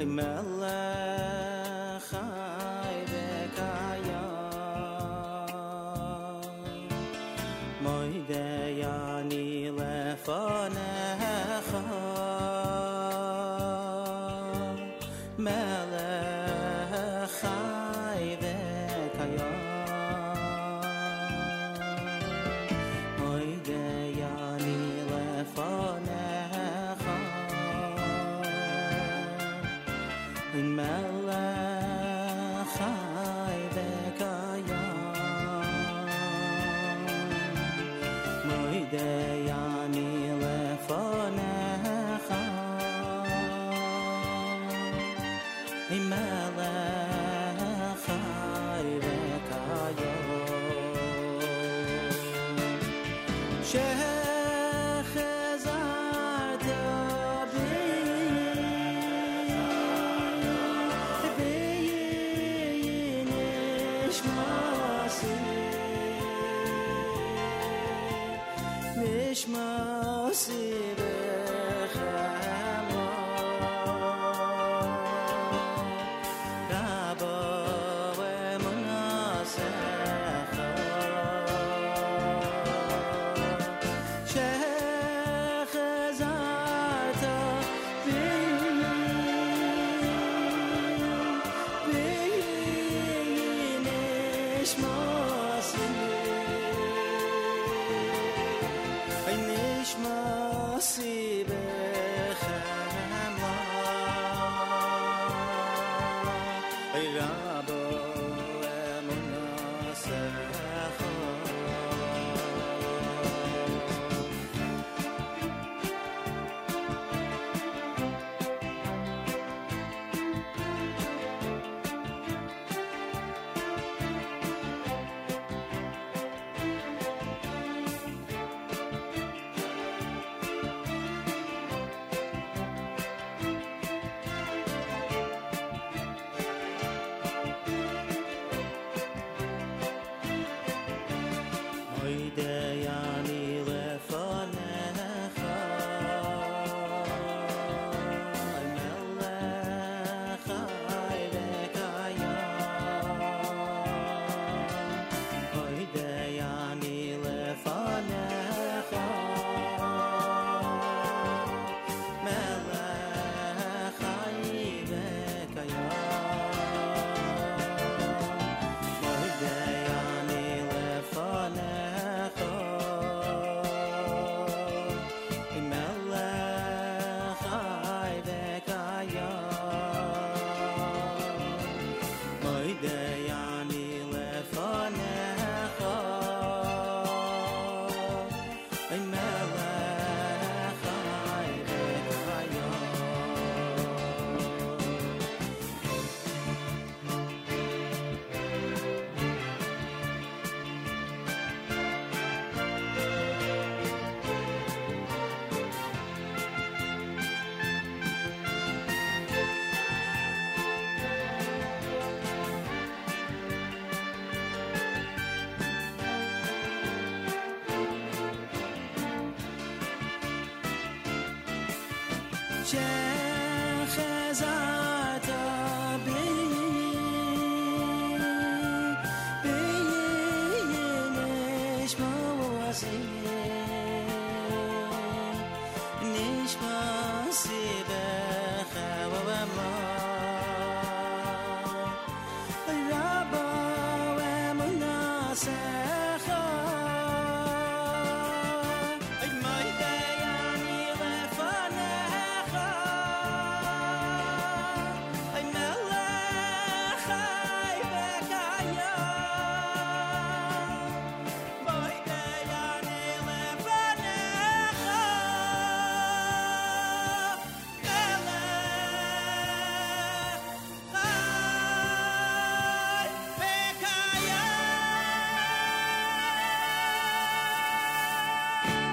Hey, my life. Uh,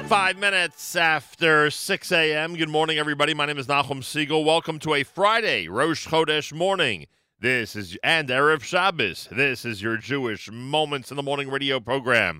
Five minutes after 6 a.m. Good morning, everybody. My name is Nachum Segal. Welcome to a Friday, Rosh Chodesh morning. This is, and Erev Shabbos. This is your Jewish Moments in the Morning radio program.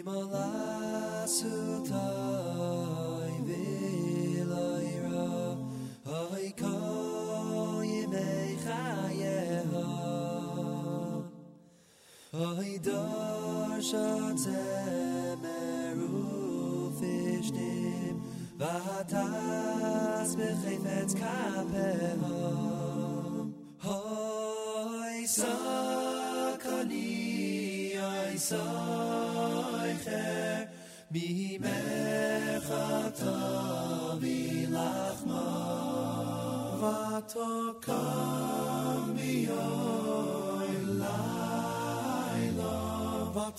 Himalaya.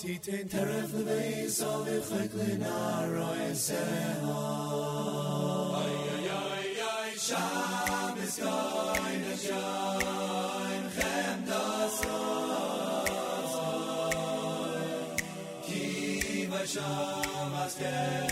Titain teref leveis ol v'chleklin aroi seho. Ay ay ay ay Shabbos goin a shoin chem dasoy. Ki v'sham askel.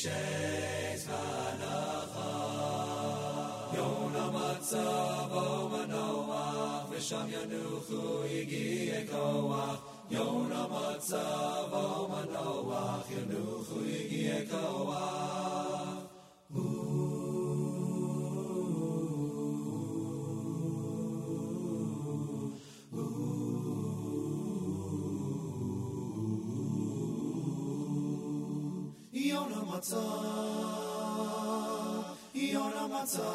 משש הנחה יונה מצבו מנוח ושם ינוחו יגיע כוח יונה מצבו מנוח ינוחו יגיע כוח matzah, Yona matzah,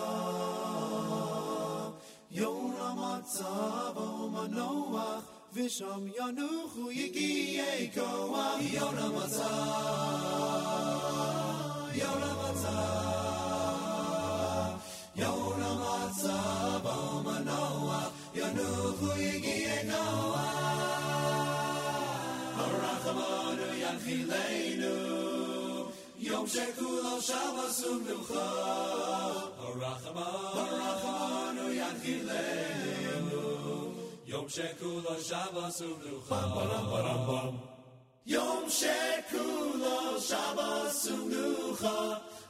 Yona matzah, Manoach, Visham Yanuchu Yigiye Koach, Yona matzah, Yona matzah, Yona matzah, Manoach, Yanuchu Yigiye Koach, Arachamanu Yanchilenu, Yom Shekulo Shabbos Umnucha Harachamanu Yanchilenu Yom Shekulo Shabbos Umnucha Yom Shekulo Shabbos Umnucha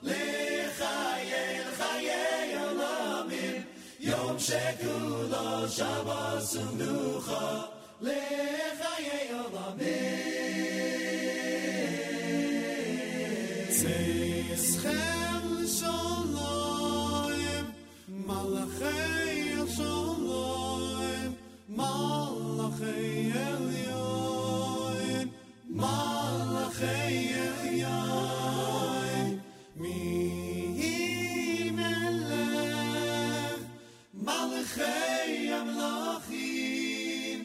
Lechaye Lechaye Olamim Yom Shekulo Shabbos Umnucha Lechaye Olamim Zeichem Shalom Malachei Shalom Malachei Elyon Malachei Elyon. Mi Melech Malachei Amlachim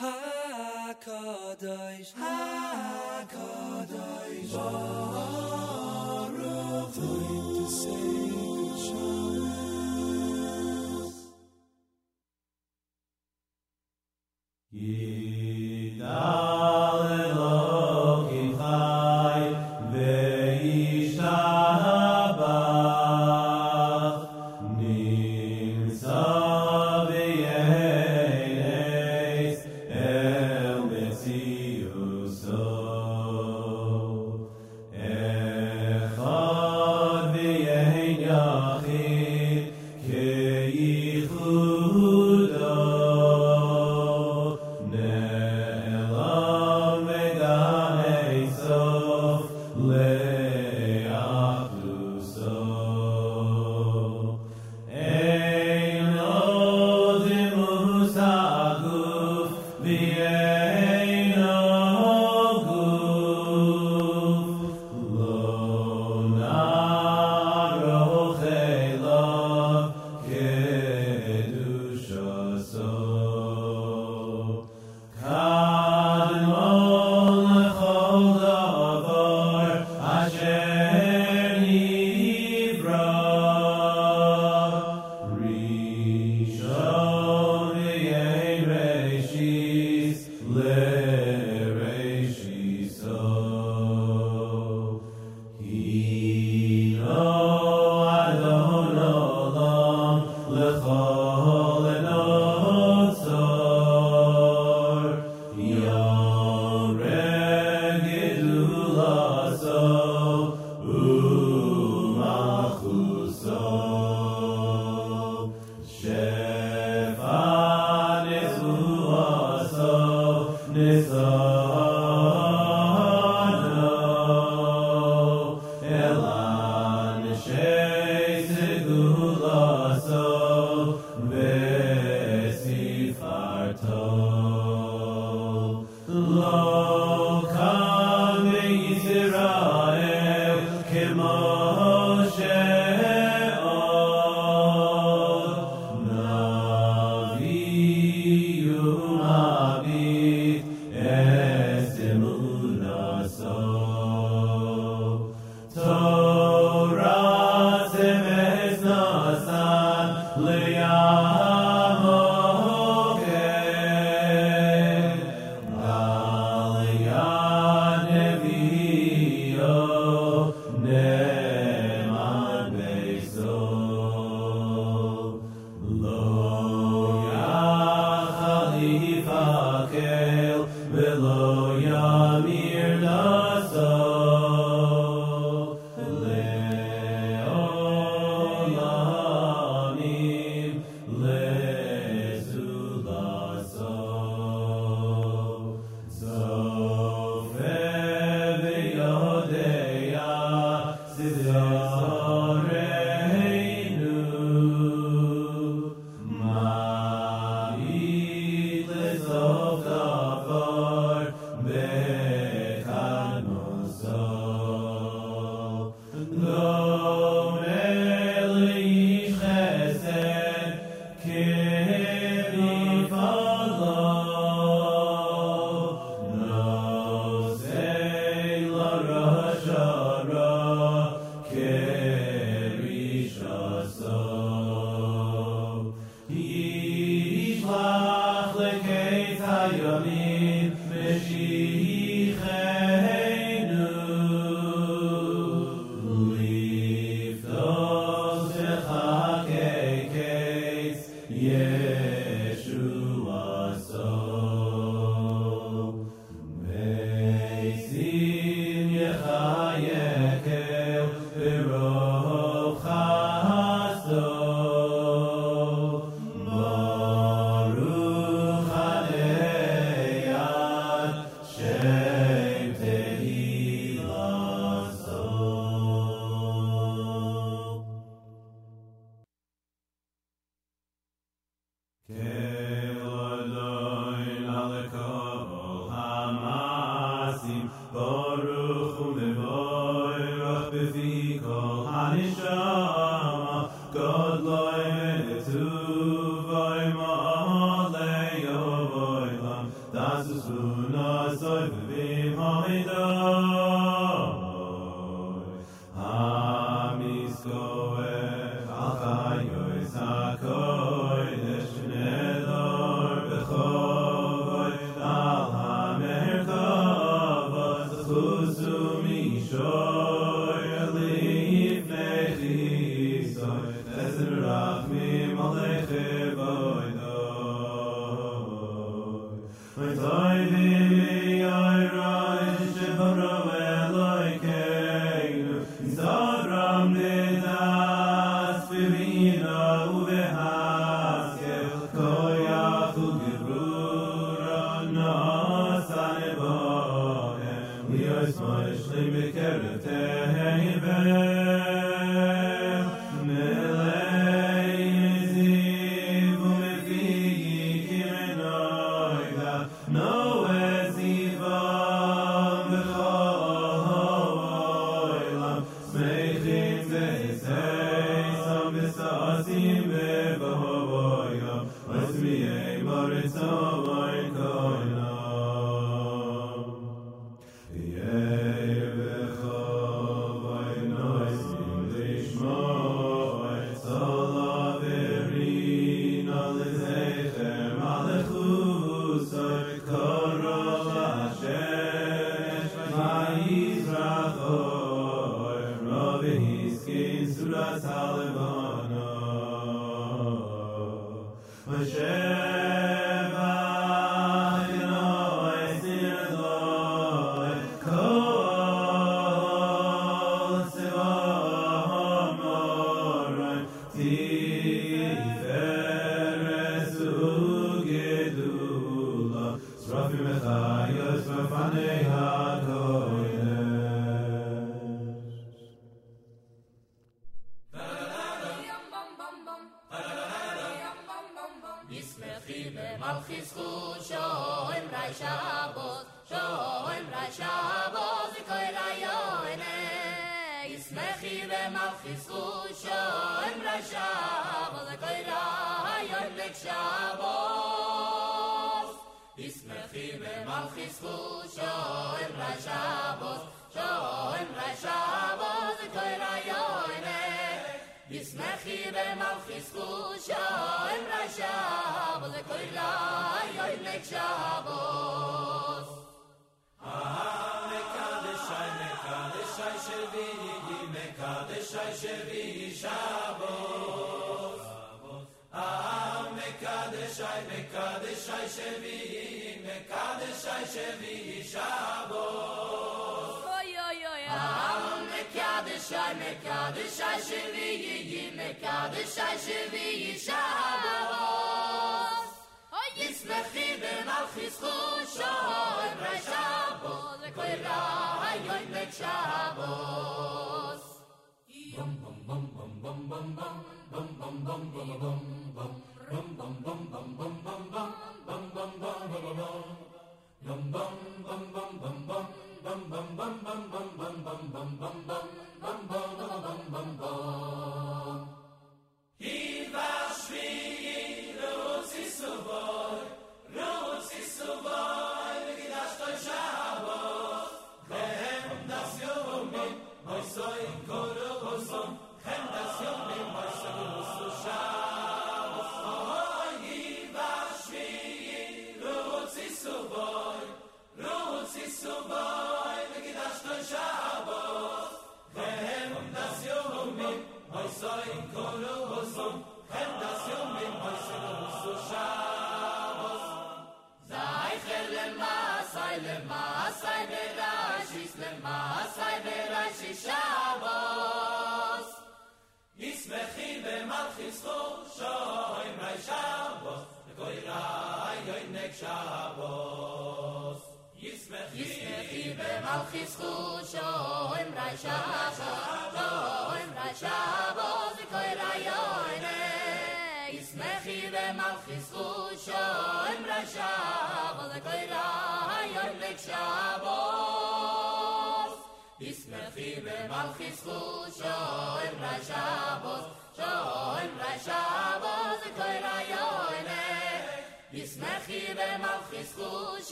HaKadosh HaKadosh Yidal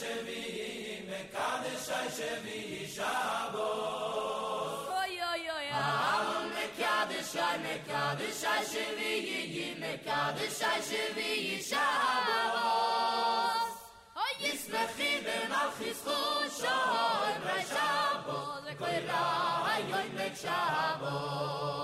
שביעי, מקדש אי שביעי אוי אוי אוי. מקדש מקדש ישמחי במלכי זכושו, אמרי שבו, לכל רעיון מקשבו.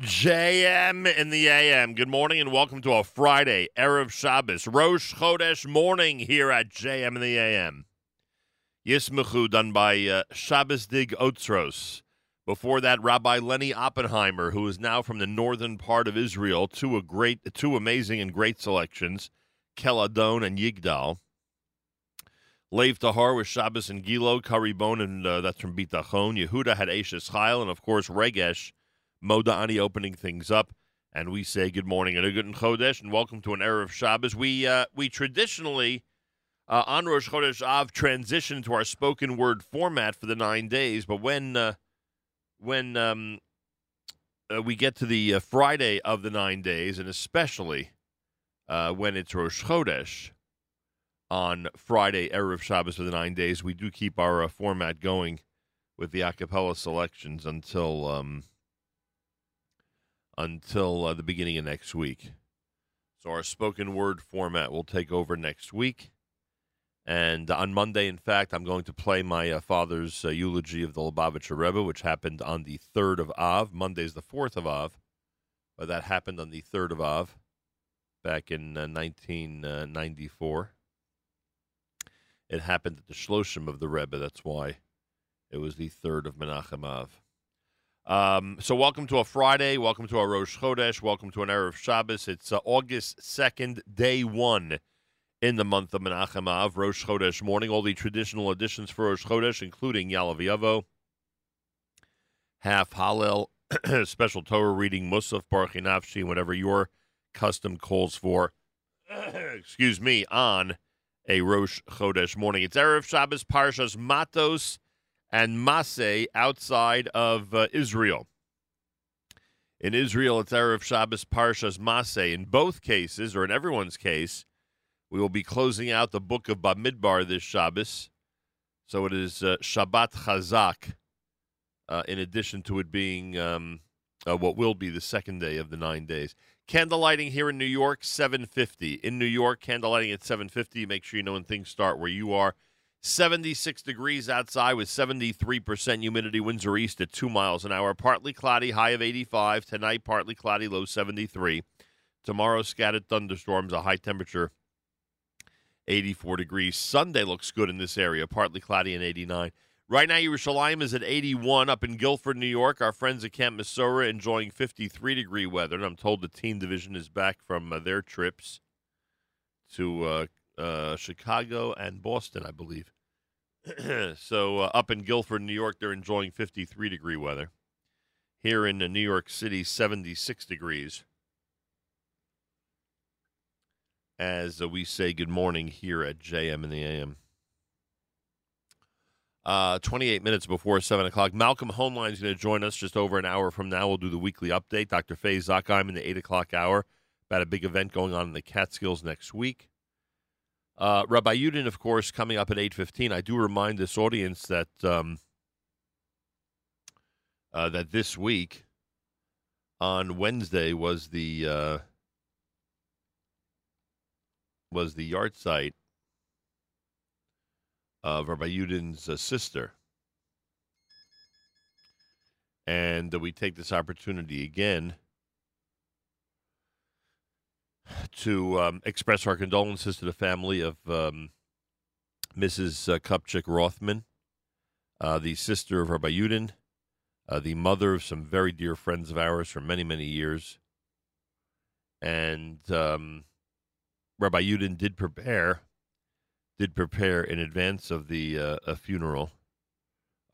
JM in the AM. Good morning and welcome to a Friday, Erev Shabbos, Rosh Chodesh morning here at JM in the AM. Yismachu done by uh, Shabbos Dig Otsros. Before that, Rabbi Lenny Oppenheimer, who is now from the northern part of Israel, two a great, two amazing and great selections, Kel Adon and Yigdal. Lev Tahar with Shabbos and Gilo, Karibon, and uh, that's from Bitachon. Yehuda had Ashes Chayil, and of course Regesh Modani opening things up, and we say good morning and a good Chodesh, and welcome to an Erev Shabbos. We uh, we traditionally uh, on Rosh Chodesh Av transition to our spoken word format for the nine days, but when uh, when um, uh, we get to the uh, Friday of the nine days, and especially uh, when it's Rosh Chodesh on Friday, Erev Shabbos for the nine days, we do keep our uh, format going with the a cappella selections until um, until uh, the beginning of next week. So our spoken word format will take over next week, And on Monday, in fact, I'm going to play my uh, father's uh, eulogy of the Lubavitcher Rebbe, which happened on the 3rd of Av. Monday's the 4th of Av, but that happened on the 3rd of Av back in uh, 1994. It happened at the Shloshim of the Rebbe. That's why it was the 3rd of Menachem Av. Um, so, welcome to a Friday. Welcome to our Rosh Chodesh. Welcome to an Erev Shabbos. It's uh, August 2nd, day one in the month of Menachem Av, Rosh Chodesh morning. All the traditional additions for Rosh Chodesh, including Yalav half Hallel, special Torah reading, Musaf, Baruch whatever your custom calls for. excuse me, on a Rosh Chodesh morning. It's Erev Shabbos, Parshas Matos and Maseh outside of uh, Israel. In Israel, it's Erev Shabbos, Parshas Maseh. In both cases, or in everyone's case, we will be closing out the book of Bamidbar this Shabbos. So it is uh, Shabbat Chazak, uh, in addition to it being um, uh, what will be the second day of the nine days. Candlelighting here in New York, 750. In New York, candlelighting at 750. Make sure you know when things start where you are. 76 degrees outside with 73% humidity. Winds are east at 2 miles an hour. Partly cloudy, high of 85. Tonight, partly cloudy, low 73. Tomorrow, scattered thunderstorms, a high temperature 84 degrees. Sunday looks good in this area, partly cloudy and 89. Right now, Yerushalayim is at 81 up in Guilford, New York. Our friends at Camp Mesorah enjoying 53 degree weather. And I'm told the teen division is back from uh, their trips to uh, uh, Chicago and Boston, I believe. so uh, up in Guilford, New York, they're enjoying 53 degree weather. Here in uh, New York City, 76 degrees. As uh, we say good morning here at JM in the AM. Uh, 28 minutes before 7 o'clock. Malcolm Hoenlein is going to join us just over an hour from now. We'll do the weekly update. Dr. Faye Zakheim in the 8 o'clock hour about a big event going on in the Catskills next week. Uh, Rabbi Yudin, of course, coming up at 8.15. I do remind this audience that um, uh, that this week on Wednesday was the uh, was the yahrzeit of Rabbi Yudin's uh, sister. And we take this opportunity again to um, express our condolences to the family of um, Mrs. Uh, Kupchik Rothman, uh, the sister of Rabbi Yudin, uh, the mother of some very dear friends of ours for many, many years. And um, Rabbi Yudin did prepare, did prepare in advance of the uh, funeral,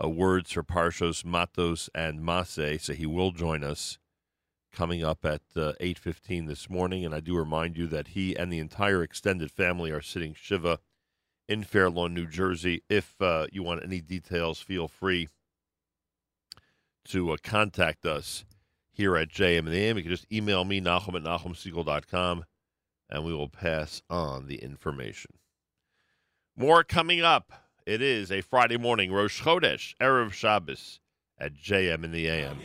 uh, words for Parshos, Matos, and Maseh, so he will join us coming up at uh, 8.15 this morning. And I do remind you that he and the entire extended family are sitting Shiva in Fair Lawn, New Jersey. If uh, you want any details, feel free to uh, contact us here at JM and AM. You can just email me, Nachum at NachumSegal.com, and we will pass on the information. More coming up. It is a Friday morning, Rosh Chodesh, Erev Shabbos at JM in the AM.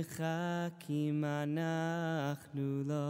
מחכים אנחנו לו.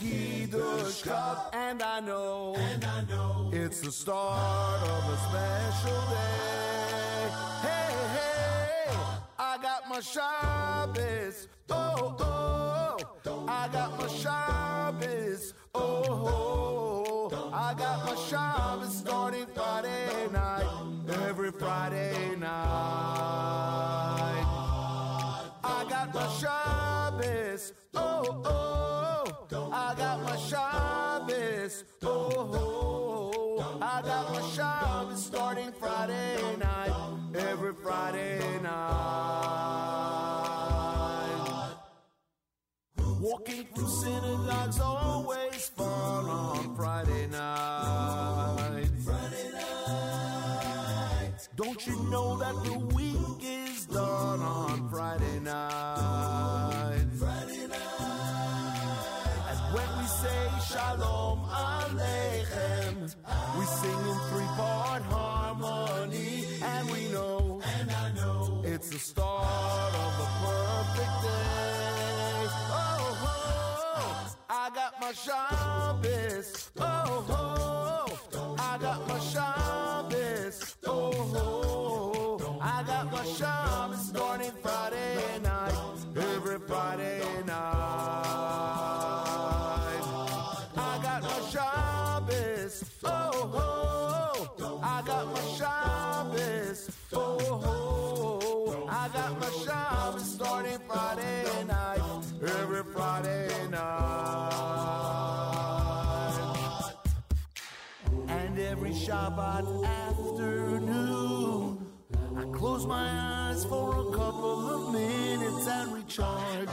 kiddush cup, and I know, and I know, it's the start of a special day. Hey, hey, I got my Shabbos, oh, oh, I got my Shabbos, oh, oh, I got my Shabbos starting Friday night, every Friday night. Oh, oh. I got my Shabbos starting Friday night. Every Friday night. Walking through synagogues always fun on Friday. Friday night. Don't you know that the week is done on Friday night? Start of a perfect day. Oh, oh, oh. I got my Shabbos. Friday. And every Shabbat afternoon, I close my eyes for a couple of minutes and recharge,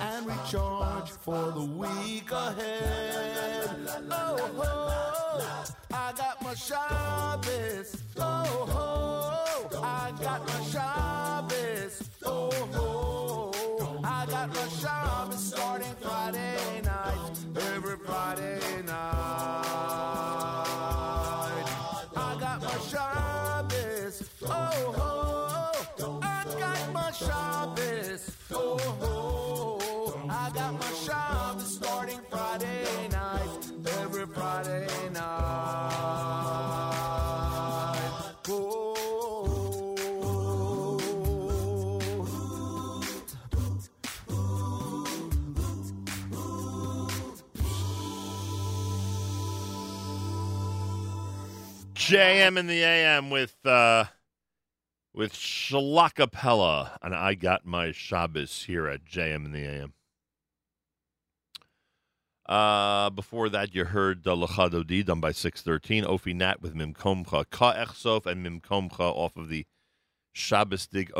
and recharge for the week ahead. Oh, oh I got my Shabbos. Oh, oh, I got my Shabbos. Oh, oh, I got my Shabbos starting Friday night, every Friday night. JM in the AM with uh, with Shalakapella, and I got my Shabbos here at JM in the AM. Uh, before that, you heard uh, L'cha Dodi done by 613, Ofi Nat with Mimkomcha Ka Echsof and Mimkomcha off of the Shabbos Dig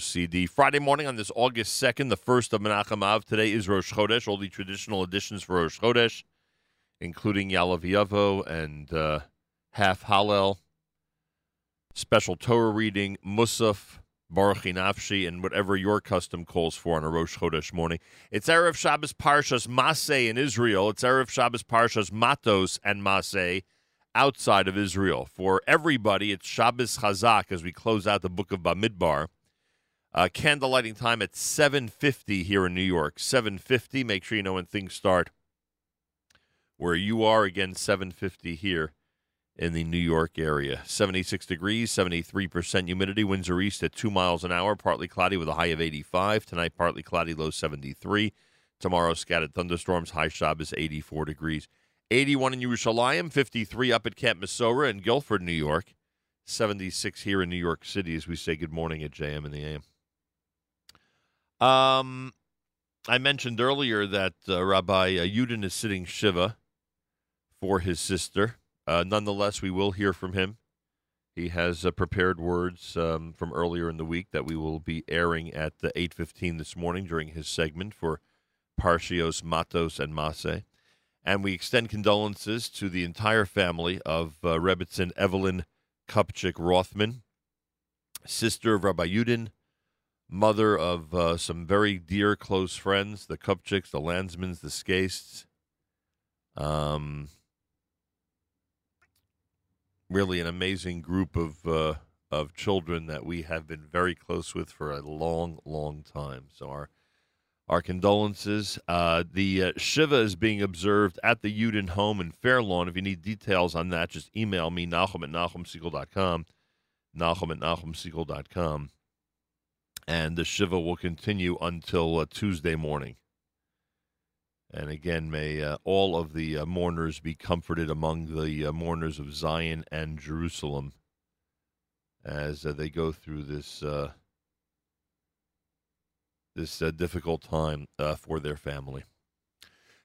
CD. Friday morning on this August 2nd, the first of Menachem Av. Today is Rosh Chodesh, all the traditional additions for Rosh Chodesh, including Ya'aleh V'yavo and uh, Half Hallel, special Torah reading, Musaf, Barchi Nafshi, and whatever your custom calls for on a Rosh Chodesh morning. It's Erev Shabbos Parshas Maseh in Israel. It's Erev Shabbos Parshas Matos and Maseh outside of Israel. For everybody, it's Shabbos Chazak as we close out the book of Bamidbar. Uh, candle lighting time at 7.50 here in New York. 7.50. Make sure you know when things start. Where you are, again, 7.50 here in the New York area. 76 degrees, 73% humidity. Winds are east at 2 miles an hour. Partly cloudy with a high of 85. Tonight, partly cloudy, low 73. Tomorrow, scattered thunderstorms. High shop is 84 degrees. 81 in Yerushalayim, 53 up at Camp Mesorah in Guilford, New York. 76 here in New York City as we say good morning at JM in the AM. Um, I mentioned earlier that uh, Rabbi uh, Yudin is sitting Shiva for his sister. Uh, nonetheless, we will hear from him. He has uh, prepared words um, from earlier in the week that we will be airing at uh, 8.15 this morning during his segment for Parshios, Matos, and Maseh. And we extend condolences to the entire family of uh, Rebbitzin Evelyn Kupchik Rothman, sister of Rabbi Yudin, mother of uh, some very dear close friends, the Kupchiks, the Landsmans, the Skaists. Um, really an amazing group of uh, of children that we have been very close with for a long, long time. So our our condolences. Uh, the uh, Shiva is being observed at the Yudin home in Fairlawn. If you need details on that, just email me, Nachum at NachumSegal.com, Nachum at NachumSegal.com. And the Shiva will continue until uh, Tuesday morning. And again, may uh, all of the uh, mourners be comforted among the uh, mourners of Zion and Jerusalem as uh, they go through this uh, this uh, difficult time for their family.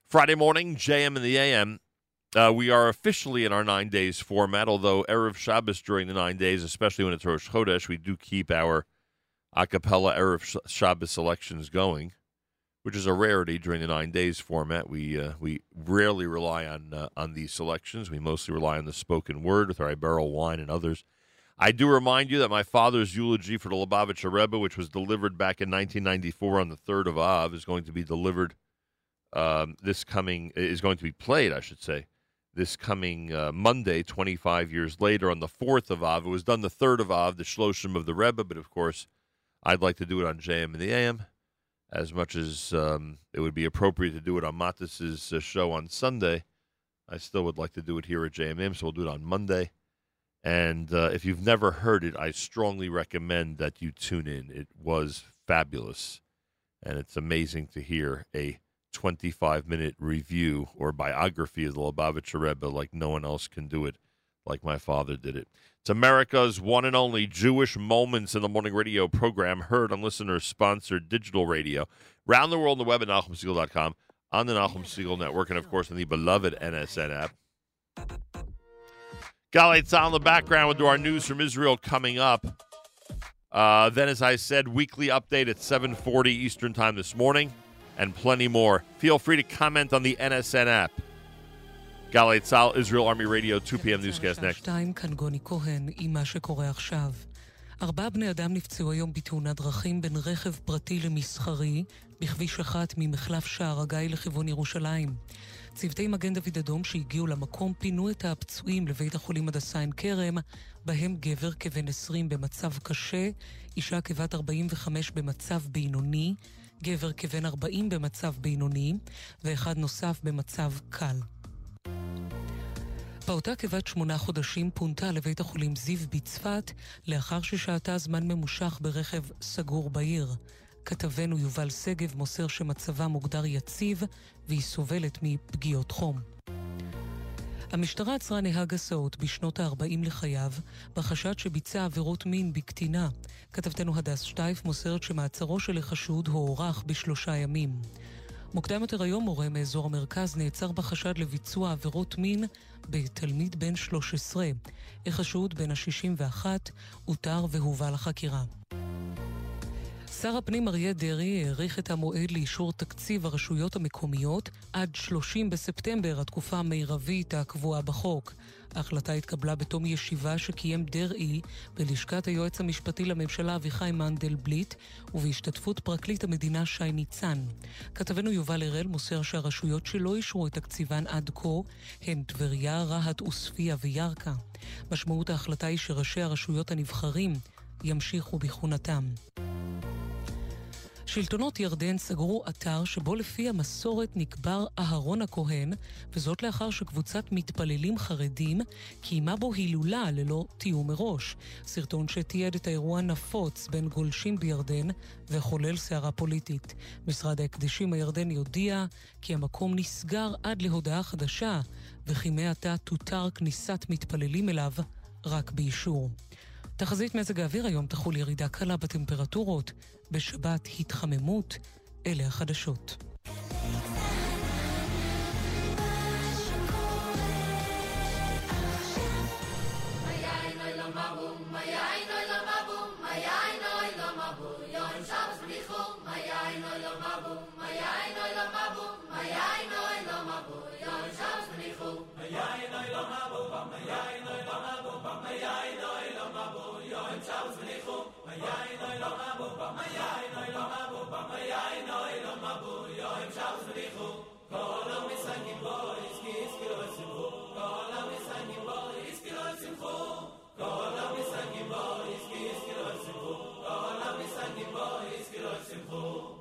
Friday morning, JM and the AM. We are officially in our nine days format, although Erev Shabbos during the nine days, especially when it's Rosh Chodesh, we do keep our a cappella Erev Sh- Shabbos selections going, which is a rarity during the nine days format. We uh, we rarely rely on uh, on these selections. We mostly rely on the spoken word with our Iberal wine and others. I do remind you that my father's eulogy for the Lubavitcher Rebbe, which was delivered back in 1994 on the 3rd of Av, is going to be delivered um, this coming, is going to be played, I should say, this coming uh, Monday, 25 years later, on the 4th of Av. It was done the 3rd of Av, the Shloshim of the Rebbe, but of course, I'd like to do it on JM and the AM as much as um, it would be appropriate to do it on Matis's uh, show on Sunday. I still would like to do it here at JMM, so we'll do it on Monday. And uh, if you've never heard it, I strongly recommend that you tune in. It was fabulous. And it's amazing to hear a 25 minute review or biography of the Lubavitcher Rebbe like no one else can do it, like my father did it. It's America's one and only Jewish Moments in the Morning radio program, heard on listener sponsored digital radio, round the world on the web at NachumSegal.com, on the Nachum Segal Network, and of course on the beloved NSN app. Tzal in the background. We'll do our news from Israel coming up. Uh, then, as I said, weekly update at 7:40 Eastern Time this morning, and plenty more. Feel free to comment on the NSN app. Galate Tzal, Israel Army Radio, 2 p.m. newscast next. שתיים, כאן גוני כהן עם מה שקורה עכשיו. ארבעה בני אדם נפצעו היום בתאונת דרכים בין רכב פרטי למסחרי בכביש אחת ממחלף שער הגיא לכיוון ירושלים. צוותי מגן דוד אדום שהגיעו למקום פינו את הפצועים לבית החולים הדסה עין כרם, בהם גבר כבן 20 במצב קשה, אישה כבת 45 במצב בינוני, גבר כבן 40 במצב בינוני, ואחד נוסף במצב קל. פעוטה כבת שמונה חודשים פונתה לבית החולים זיו בצפת לאחר ששהתה זמן ממושך ברכב סגור בעיר. כתבנו יובל שגב מוסר שמצבה מוגדר יציב והיא סובלת מפגיעות חום. המשטרה עצרה נהג הסעות בשנות ה-40 לחייו בחשד שביצע עבירות מין בקטינה. כתבתנו הדס שטייף מוסרת שמעצרו של החשוד הוארך בשלושה ימים. מוקדם יותר היום מורה מאזור המרכז נעצר בחשד לביצוע עבירות מין בתלמיד בן 13. החשוד בן ה-61 אותר והובא לחקירה. שר הפנים אריה דרעי האריך את המועד לאישור תקציב הרשויות המקומיות עד 30 בספטמבר, התקופה המרבית הקבועה בחוק. ההחלטה התקבלה בתום ישיבה שקיים דרעי בלשכת היועץ המשפטי לממשלה אביחי מנדלבליט ובהשתתפות פרקליט המדינה שי ניצן. כתבנו יובל הראל מוסר שהרשויות שלא אישרו את תקציבן עד כה הן טבריה, רהט, עוספיא וירכא. משמעות ההחלטה היא שראשי הרשויות הנבחרים ימשיכו בכהונתם. שלטונות ירדן סגרו אתר שבו לפי המסורת נקבר אהרון הכהן, וזאת לאחר שקבוצת מתפללים חרדים קיימה בו הילולה ללא תיאום מראש. סרטון שתיעד את האירוע נפוץ בין גולשים בירדן וחולל סערה פוליטית. משרד ההקדשים הירדני הודיע כי המקום נסגר עד להודעה חדשה, וכי מעתה תותר כניסת מתפללים אליו רק באישור. תחזית מזג האוויר היום תחול ירידה קלה בטמפרטורות, בשבת התחממות, אלה החדשות.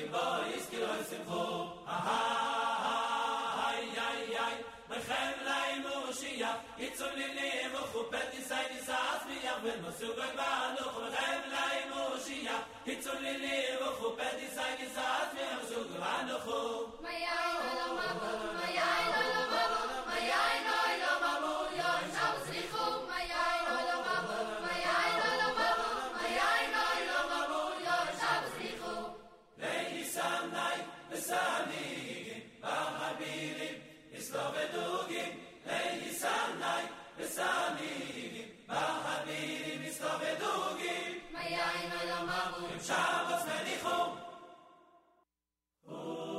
im boys geloys im ho aha ay ay ay mein khem lei mo shia itz un le mo khupet sai di saas mi yag ben mo sugoy ba no khem lei mo shia itz un le mo khupet sai di saas mi yag sugoy ba no kho may ay ala ma ma ay Ej sanaj, veselili, bahaviri ma. Oh.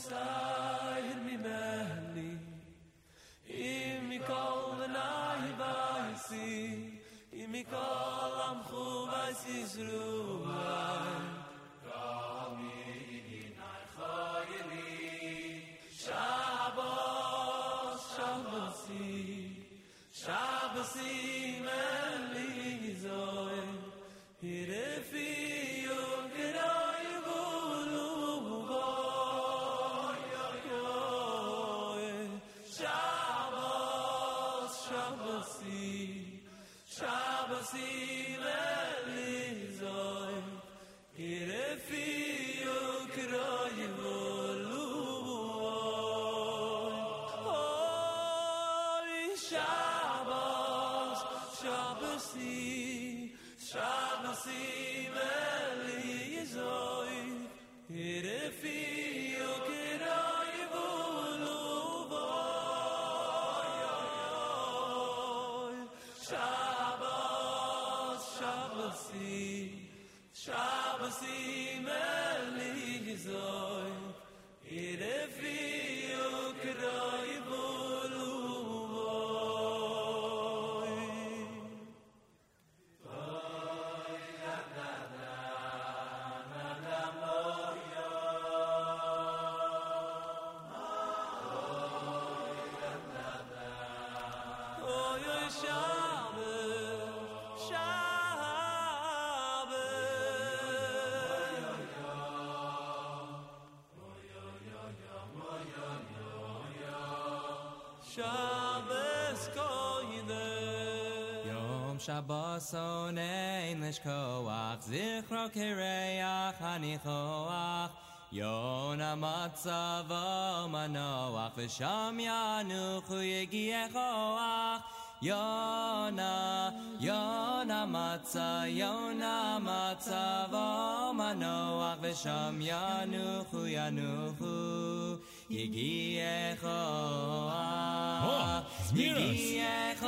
star. Shabbos koyde. Yom Shabbos onein lishkoach Zichro kireach hanichoach. Yona matzavo manoach V'sham yanuchu yegiechoach. Yona, Yona matzah, Yona matzavo manoach V'sham yanuchu yanuchu yegiechoach יגיעך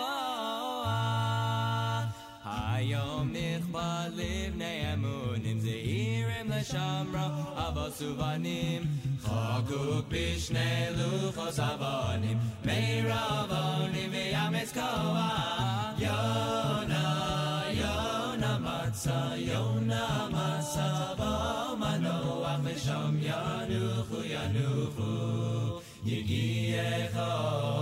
היום נכבד לבני אמונים זהירים לשמרה אבות ובנים חקוק בשני לוחות אבנים מרבונים ויאמץ כוח יונה יונה מצה יונה מצה Sham Yanuchu Yanuchu Yegiyecha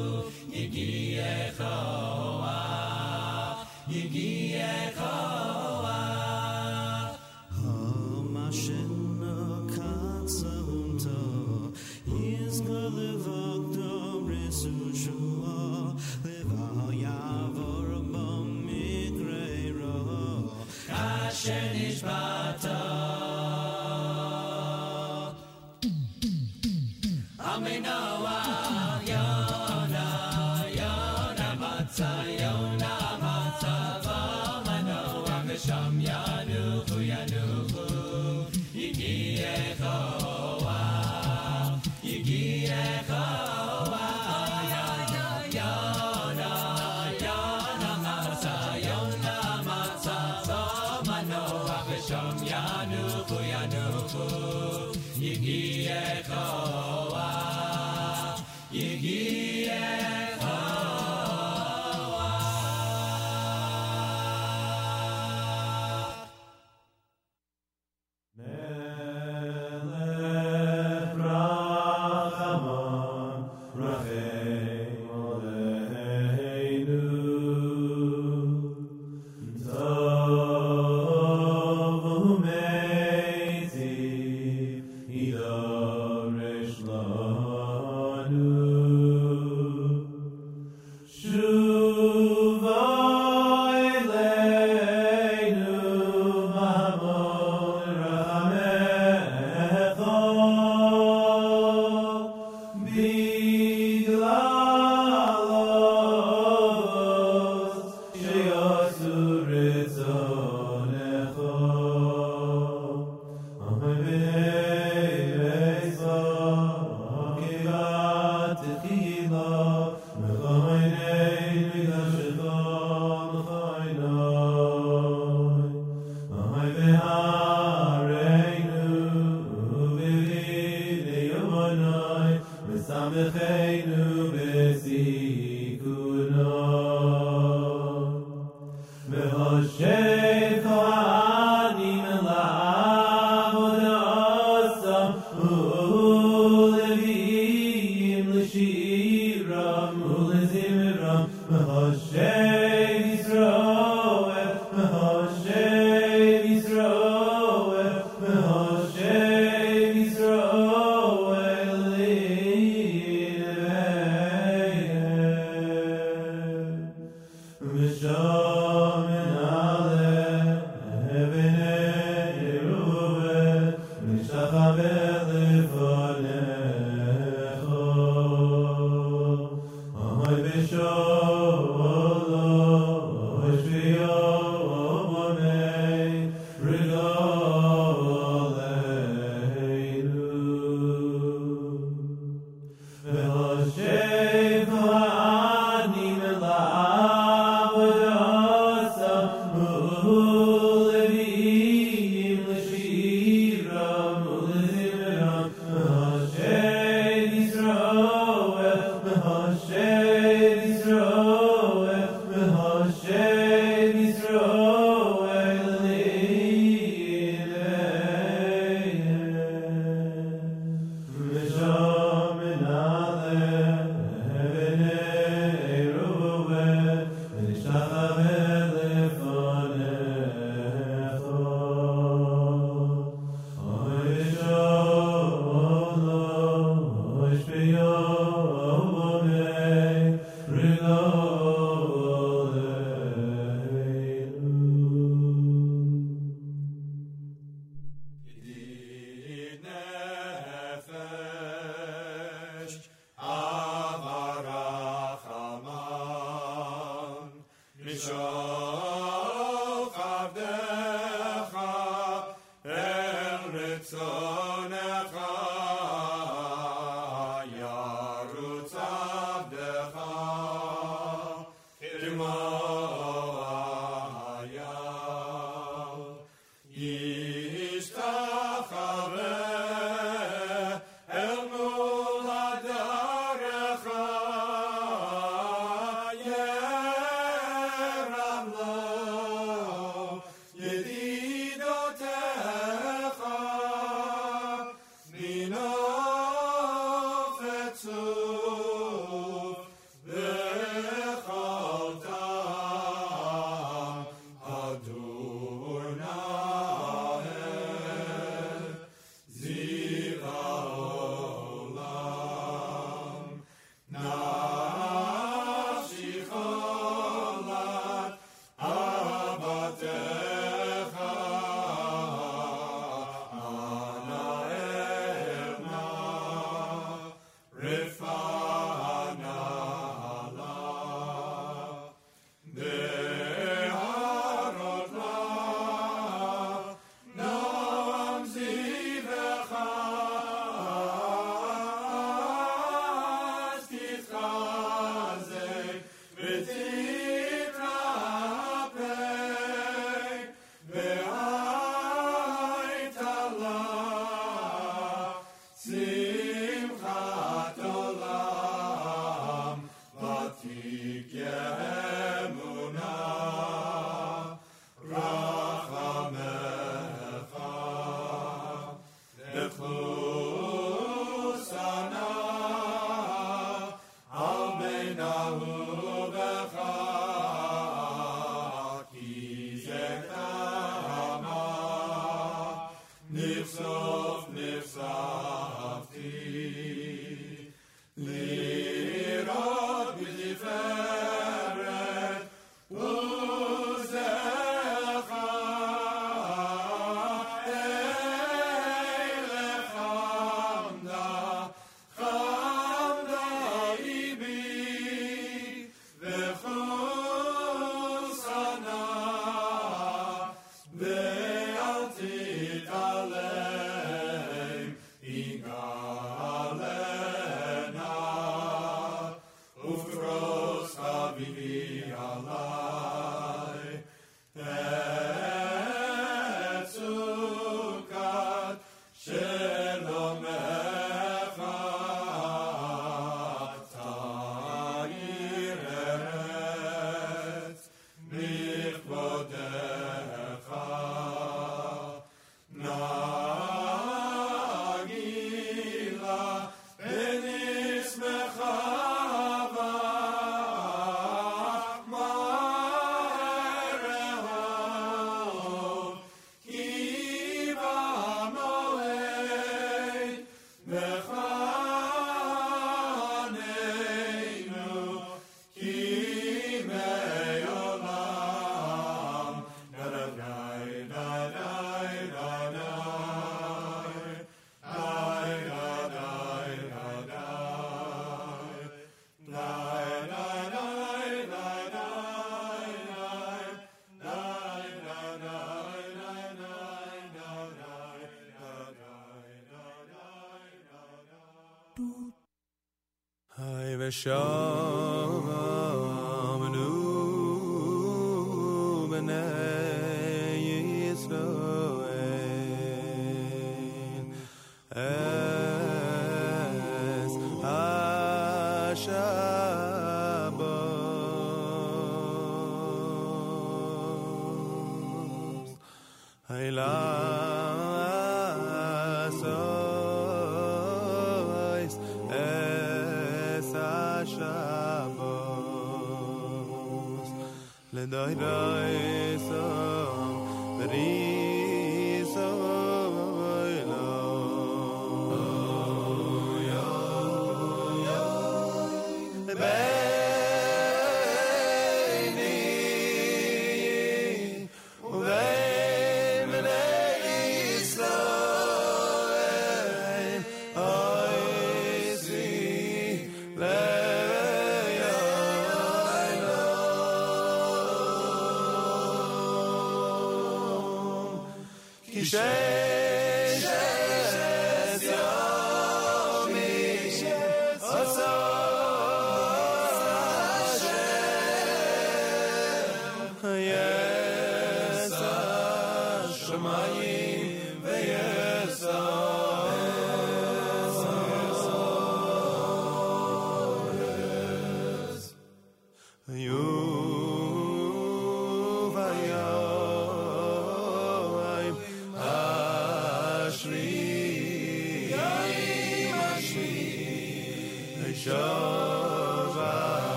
show.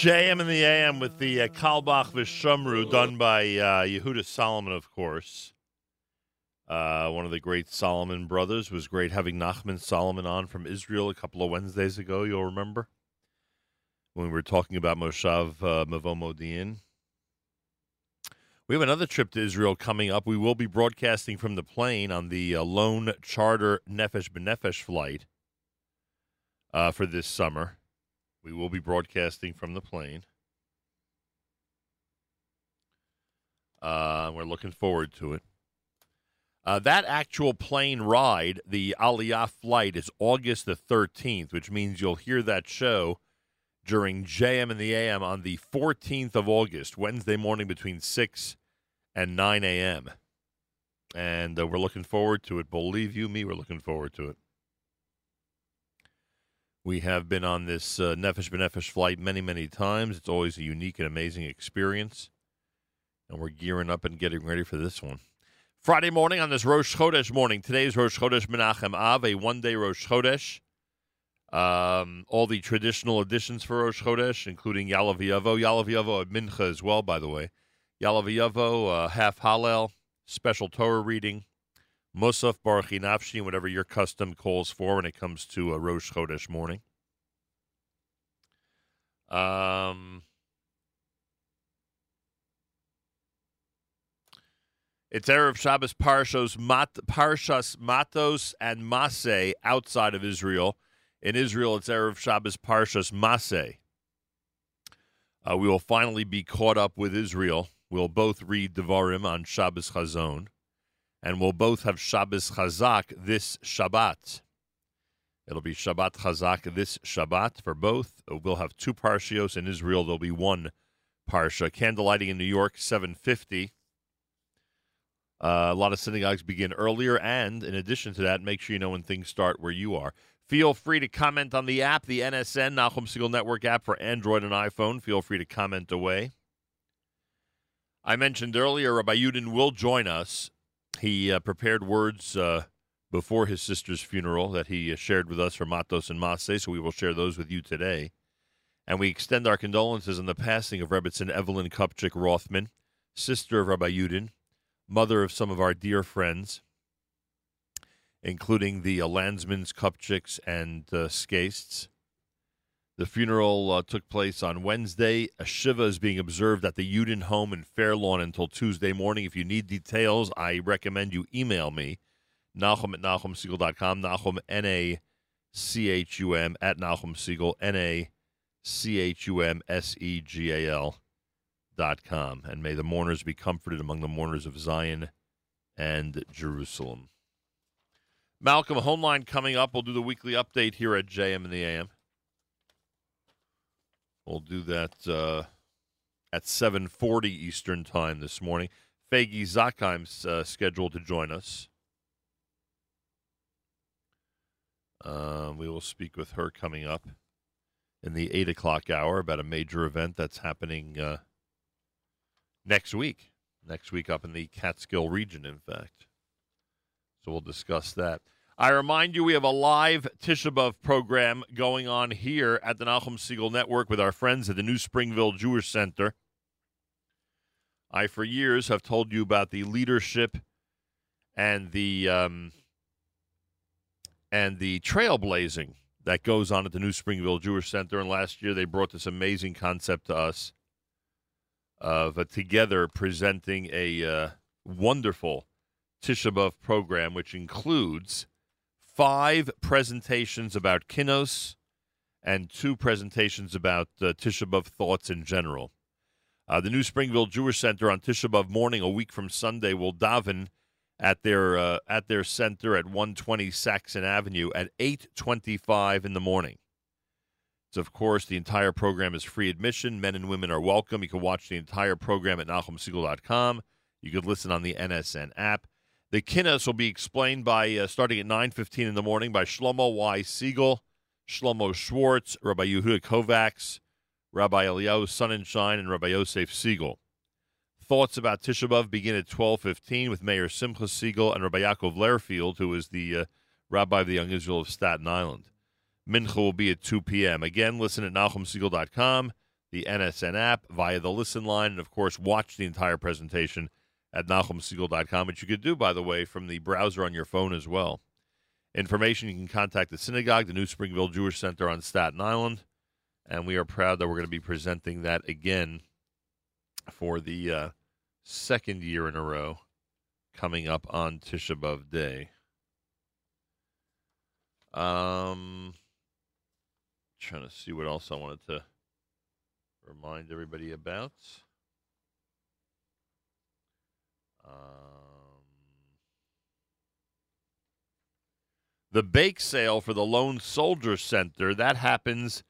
JM and the AM with the uh, Kalbach Vishumru done by uh, Yehuda Solomon, of course. Uh, one of the great Solomon brothers was great having Nachman Solomon on from Israel a couple of Wednesdays ago. You'll remember when we were talking about Moshav uh, Mavo Modi'in. We have another trip to Israel coming up. We will be broadcasting from the plane on the uh, lone charter Nefesh B'Nefesh flight uh, for this summer. We will be broadcasting from the plane. Uh, we're looking forward to it. Uh, that actual plane ride, the Aliyah flight, is August the 13th, which means you'll hear that show during JM and the AM on the 14th of August, Wednesday morning between 6 and 9 a.m. And uh, we're looking forward to it. Believe you me, we're looking forward to it. We have been on this uh, Nefesh B'Nefesh flight many, many times. It's always a unique and amazing experience. And we're gearing up and getting ready for this one. Friday morning on this Rosh Chodesh morning. Today's Rosh Chodesh Menachem Av, a one-day Rosh Chodesh. Um, all the traditional additions for Rosh Chodesh, including Ya'aleh V'yavo, Ya'aleh V'yavo at Mincha as well, by the way. Ya'aleh V'yavo, uh, half Hallel, special Torah reading, Musaf Baruch whatever your custom calls for when it comes to a Rosh Chodesh morning. Um, It's Erev Shabbos Parshos Mat, Parshas Matos and Maseh outside of Israel. In Israel, it's Erev Shabbos Parshas Maseh. Uh, we will finally be caught up with Israel. We'll both read Devarim on Shabbos Chazon, and we'll both have Shabbos Chazak this Shabbat. It'll be Shabbat Chazak this Shabbat for both. We'll have two parshios in Israel. There'll be one parsha. Candlelighting in New York, 750. Uh, a lot of synagogues begin earlier, and in addition to that, make sure you know when things start where you are. Feel free to comment on the app, the NSN Nachum Segal Network app for Android and iPhone. Feel free to comment away. I mentioned earlier, Rabbi Yudin will join us. He uh, prepared words uh, before his sister's funeral that he uh, shared with us for Matos and Maseh, so we will share those with you today. And we extend our condolences on the passing of Rebbitzin Evelyn Kupchik Rothman, sister of Rabbi Yudin, mother of some of our dear friends, including the uh, Landsmans, Kupchiks, and uh, Skaists. The funeral uh, took place on Wednesday. A Shiva is being observed at the Yudin home in Fairlawn until Tuesday morning. If you need details, I recommend you email me, Nachum at NachumSegal.com, Nachum, N A C H U M, at Nachum Segal, N A C H U M S E G A L dot com. And may the mourners be comforted among the mourners of Zion and Jerusalem. Malcolm Hoenlein coming up. We'll do the weekly update here at JM in the AM. We'll do that uh, at 7:40 Eastern Time this morning. Fagi Zakheim's uh, scheduled to join us. Uh, we will speak with her coming up in the eight o'clock hour about a major event that's happening uh, next week. Next week up in the Catskill region, in fact. So we'll discuss that. I remind you, we have a live Tisha B'Av program going on here at the Nachum Segal Network with our friends at the New Springville Jewish Center. I, for years, have told you about the leadership and the um, and the trailblazing that goes on at the New Springville Jewish Center. And last year, they brought this amazing concept to us of together presenting a uh, wonderful Tisha B'Av program, which includes five presentations about Kinos and two presentations about uh, Tisha B'Av thoughts in general. Uh, the New Springville Jewish Center on Tisha B'Av morning, a week from Sunday, will daven at their uh, at their center at 120 Saxon Avenue at 8:25 in the morning. So, of course, the entire program is free admission. Men and women are welcome. You can watch the entire program at NachumSegal.com. You could listen on the NSN app. The kinnos will be explained by uh, starting at 9.15 in the morning by Shlomo Y. Siegel, Shlomo Schwartz, Rabbi Yehuda Kovacs, Rabbi Eliyahu Sonnenschein, and Rabbi Yosef Siegel. Thoughts about Tisha B'Av begin at 12.15 with Mayor Simcha Siegel and Rabbi Yaakov Lehrfield, who is the uh, Rabbi of the Young Israel of Staten Island. Mincha will be at 2 p.m. Again, listen at NachumSegal.com, the NSN app, via the listen line, and, of course, watch the entire presentation at NachumSegal.com, which you could do, by the way, from the browser on your phone as well. Information, you can contact the synagogue, the New Springville Jewish Center on Staten Island, and we are proud that we're going to be presenting that again for the uh, second year in a row coming up on Tisha B'Av Day. Um, trying to see what else I wanted to remind everybody about. Um, the bake sale for the Lone Soldier Center that happens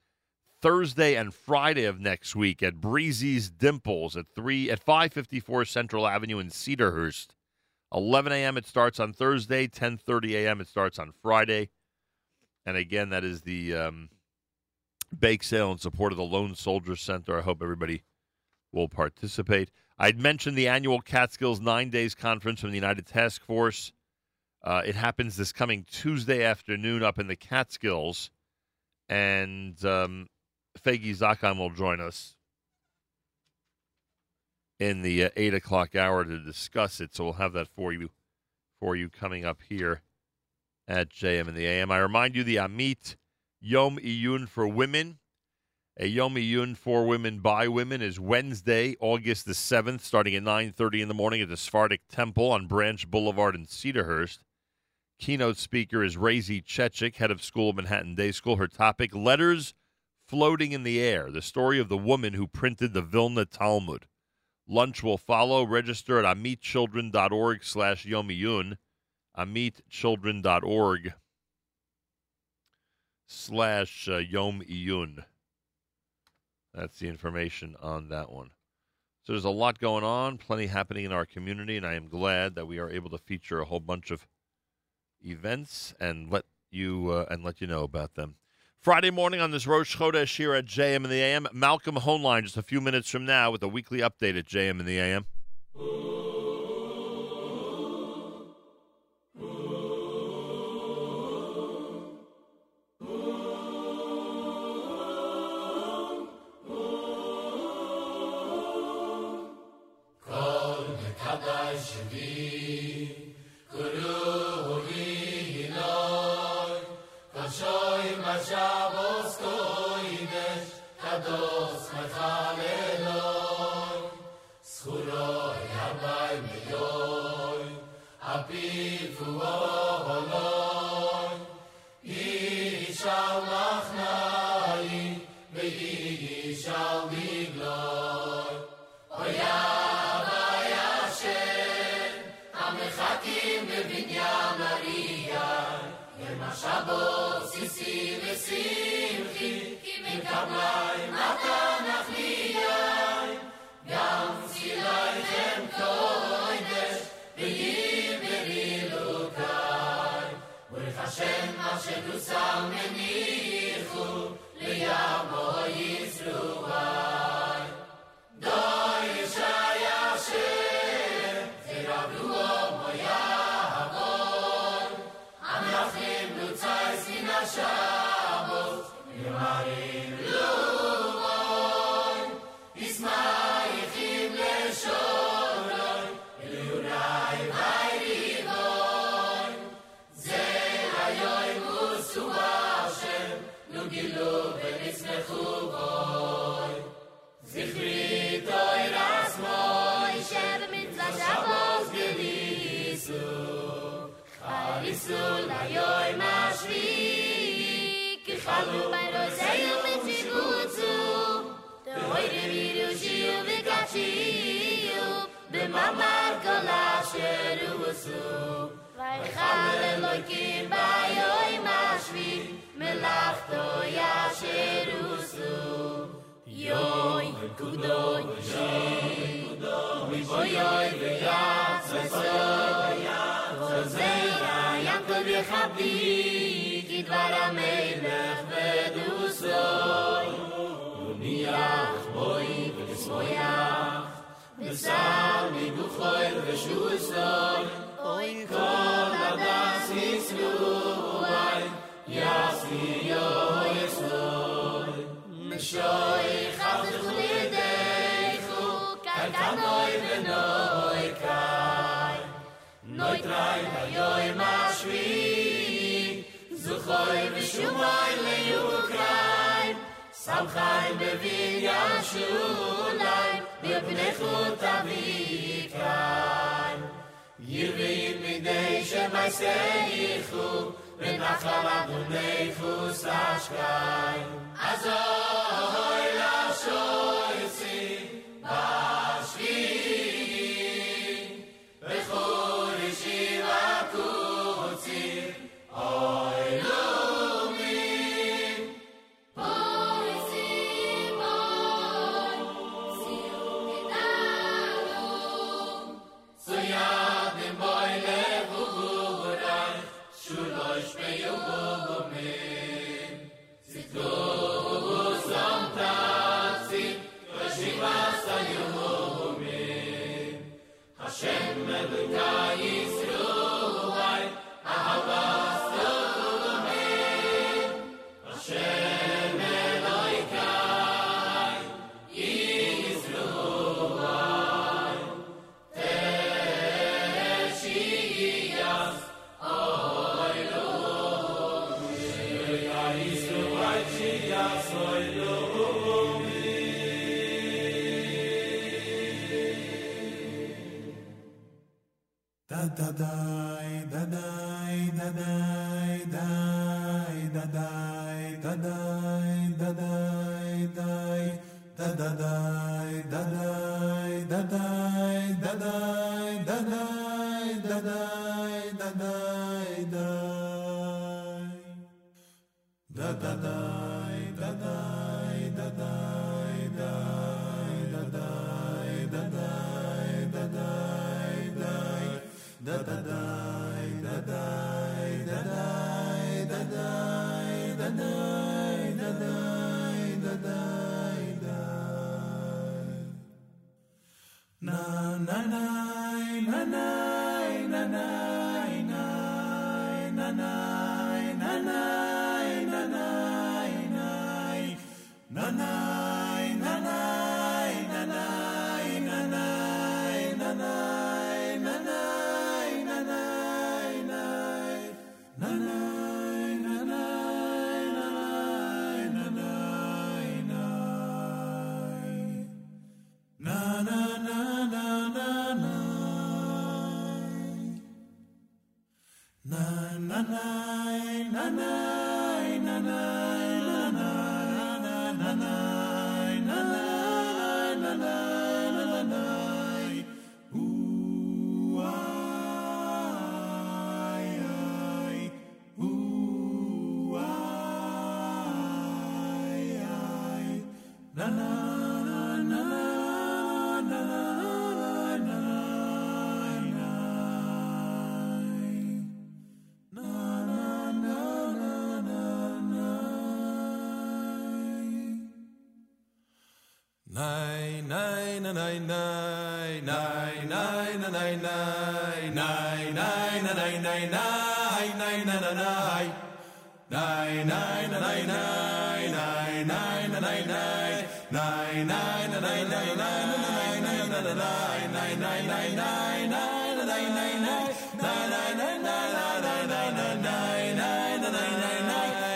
Thursday and Friday of next week at Breezy's Dimples at three at five fifty four Central Avenue in Cedarhurst. Eleven a.m. it starts on Thursday. Ten thirty a.m. it starts on Friday. And again, that is the um, bake sale in support of the Lone Soldier Center. I hope everybody will participate. I'd mentioned the annual Catskills Nine Days Conference from the United Task Force. Uh, it happens this coming Tuesday afternoon up in the Catskills, and um, Fegi Zakheim will join us in the uh, eight o'clock hour to discuss it. So we'll have that for you, for you coming up here at JM in the AM. I remind you the Amit Yom Iyun for women. A Yom Iyun for women by women is Wednesday, August the 7th, starting at 9.30 in the morning at the Sephardic Temple on Branch Boulevard in Cedarhurst. Keynote speaker is Razy Chechik, head of school of Manhattan Day School. Her topic, Letters Floating in the Air, the story of the woman who printed the Vilna Talmud. Lunch will follow. Register at amitchildren.org slash yomiyun, amitchildren.org slash uh, Yom Iyun. That's the information on that one. So there's a lot going on, plenty happening in our community, and I am glad that we are able to feature a whole bunch of events and let you uh, and let you know about them. Friday morning on this Rosh Chodesh here at JM in the AM. Malcolm Hoenlein just a few minutes from now with a weekly update at JM in the AM. Oh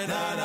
Nein,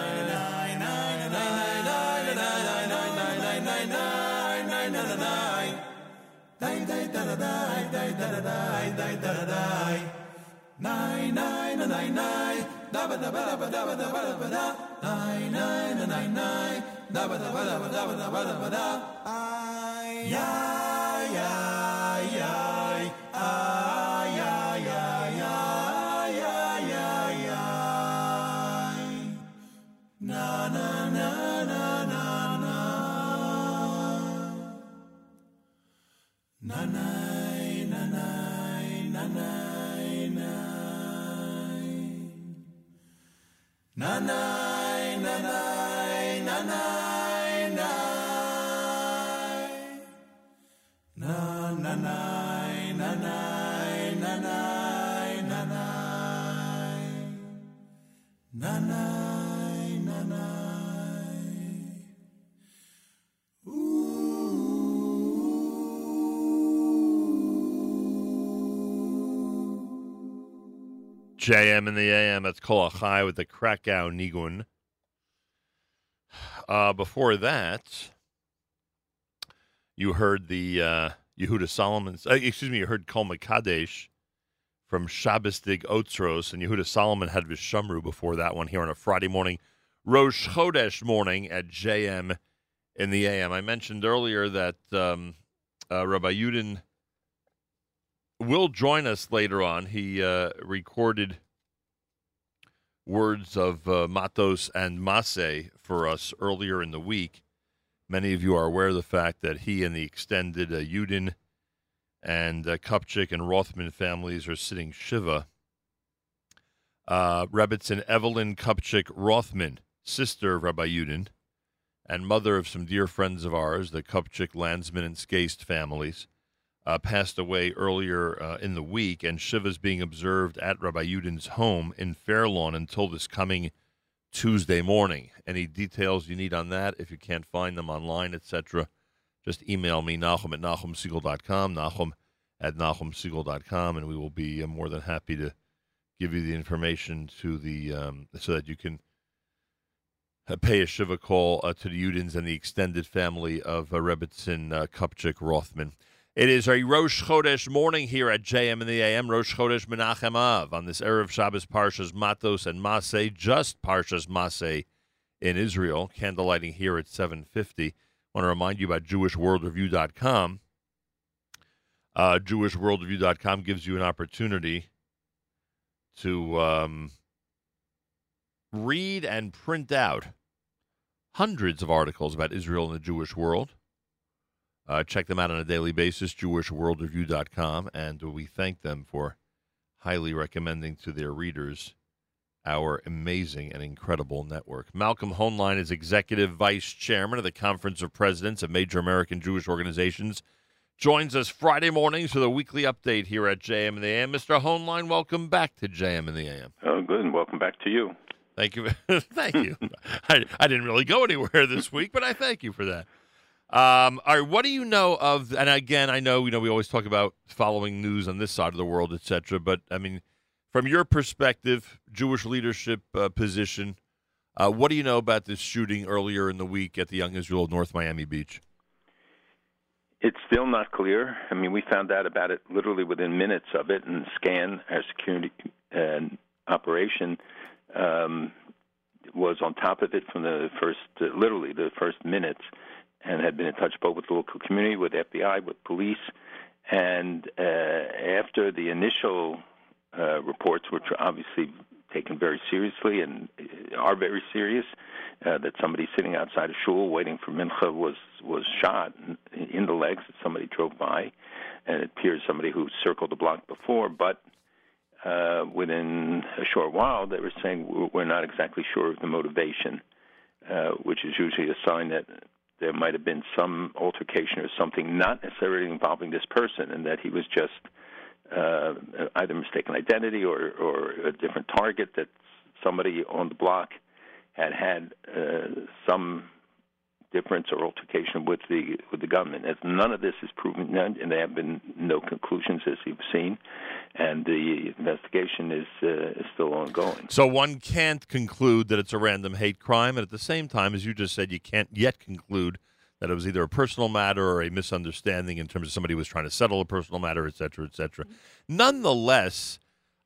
da da da da da da da da da Nine nine nine nine da da ba da ba da ba da ba da ba da nine nine nine nine da ba da ba da ba da ba da ba da I nein. JM in the AM. That's Kol Achai with the Krakow Nigun. Uh, before that, you heard the uh, Yehuda Solomon's. Uh, excuse me, you heard Kol Makadesh from Shabbosdig Otzros, and Yehuda Solomon had Vishamru before that one here on a Friday morning, Rosh Chodesh morning at JM in the AM. I mentioned earlier that um, uh, Rabbi Yudin will join us later on. He uh, recorded words of uh, Matos and Mase for us earlier in the week. Many of you are aware of the fact that he and the extended uh, Yudin and uh, Kupchik and Rothman families are sitting Shiva. Uh, and Evelyn Kupchik Rothman, sister of Rabbi Yudin, and mother of some dear friends of ours, the Kupchik, Landsman, and Skaist families uh, passed away earlier uh, in the week, and Shiva is being observed at Rabbi Yudin's home in Fairlawn until this coming Tuesday morning. Any details you need on that, if you can't find them online, etc., just email me, Nachum at NachumSegal.com, Nachum at NachumSegal.com, and we will be uh, more than happy to give you the information to the um, so that you can uh, pay a Shiva call uh, to the Yudins and the extended family of uh, Rebbitzin uh, Kupchik Rothman. It is a Rosh Chodesh morning here at JM in the AM, Rosh Chodesh Menachem Av, on this Erev Shabbos Parshas Matos and Maseh, just Parshas Maseh in Israel, candlelighting here at 750. I want to remind you about JewishWorldReview.com. Uh, JewishWorldReview.com gives you an opportunity to um, read and print out hundreds of articles about Israel and the Jewish world. Uh, check them out on a daily basis, jewishworldreview.com, and we thank them for highly recommending to their readers our amazing and incredible network. Malcolm Hoenlein is Executive Vice Chairman of the Conference of Presidents of Major American Jewish Organizations. Joins us Friday mornings with a weekly update here at JM in the AM. Mr. Hoenlein, welcome back to JM in the AM. Oh, good, and welcome back to you. Thank you. thank you. I, I didn't really go anywhere this week, but I thank you for that. Um, all right, what do you know of? And again, I know you know we always talk about following news on this side of the world, etc. But I mean, from your perspective, Jewish leadership uh, position, uh, what do you know about this shooting earlier in the week at the Young Israel of North Miami Beach? It's still not clear. I mean, we found out about it literally within minutes of it, and Scan, our security uh, operation, um, was on top of it from the first, uh, literally the first minutes, and had been in touch both with the local community, with FBI, with police, and uh, after the initial uh, reports, which are obviously taken very seriously and are very serious, uh, that somebody sitting outside a shul waiting for mincha was was shot in, in the legs. That somebody drove by, and it appears somebody who circled the block before. But uh, within a short while, they were saying we're not exactly sure of the motivation, uh, which is usually a sign that there might have been some altercation or something, not necessarily involving this person, and that he was just uh, either mistaken identity or, or a different target that somebody on the block had had uh, some difference or altercation with the with the government. As none of this is proven, and there have been no conclusions as you've seen, and the investigation is uh, is still ongoing. So one can't conclude that it's a random hate crime, and at the same time, as you just said, you can't yet conclude that it was either a personal matter or a misunderstanding in terms of somebody was trying to settle a personal matter, et cetera, et cetera. Nonetheless,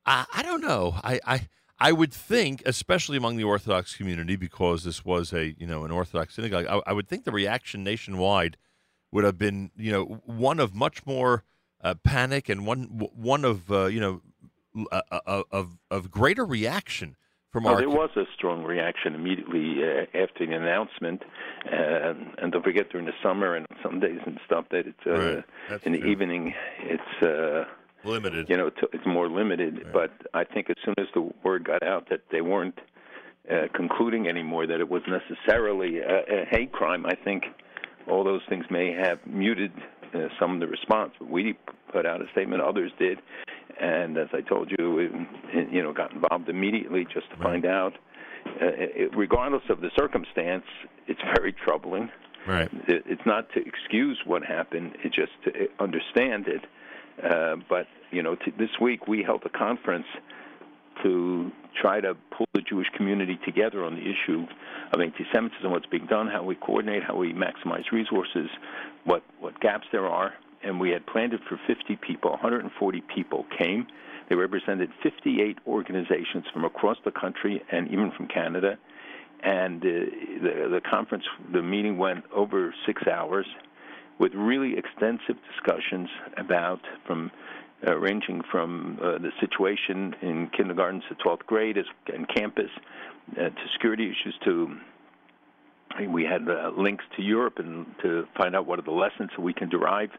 I, I don't know. I, I I would think, especially among the Orthodox community, because this was a you know an Orthodox synagogue, I, I would think the reaction nationwide would have been you know one of much more uh, panic and one one of uh, you know uh, uh, of of greater reaction from Well, our there was a strong reaction immediately uh, after the announcement, uh, and don't forget during the summer and some days and stuff that it's uh, Right. In the true. evening it's uh, limited. you know, it's more limited. Right. But I think as soon as the word got out that they weren't uh, concluding anymore that it was necessarily a, a hate crime. I think all those things may have muted uh, some of the response. But we put out a statement, others did, and as I told you, we, you know, got involved immediately just to find out. Uh, it, regardless of the circumstance, it's very troubling. Right. It, it's not to excuse what happened; it's just to understand it. Uh, but you know, t- this week we held a conference to try to pull the Jewish community together on the issue of anti-Semitism, what's being done, how we coordinate, how we maximize resources, what what gaps there are, and we had planned it for 50 people. 140 people came. They represented 58 organizations from across the country and even from Canada. And uh, the the conference, the meeting went over six hours, with really extensive discussions about from uh, ranging from uh, the situation in kindergarten to 12th grade as, and campus uh, to security issues to we had uh, links to Europe and to find out what are the lessons that we can derive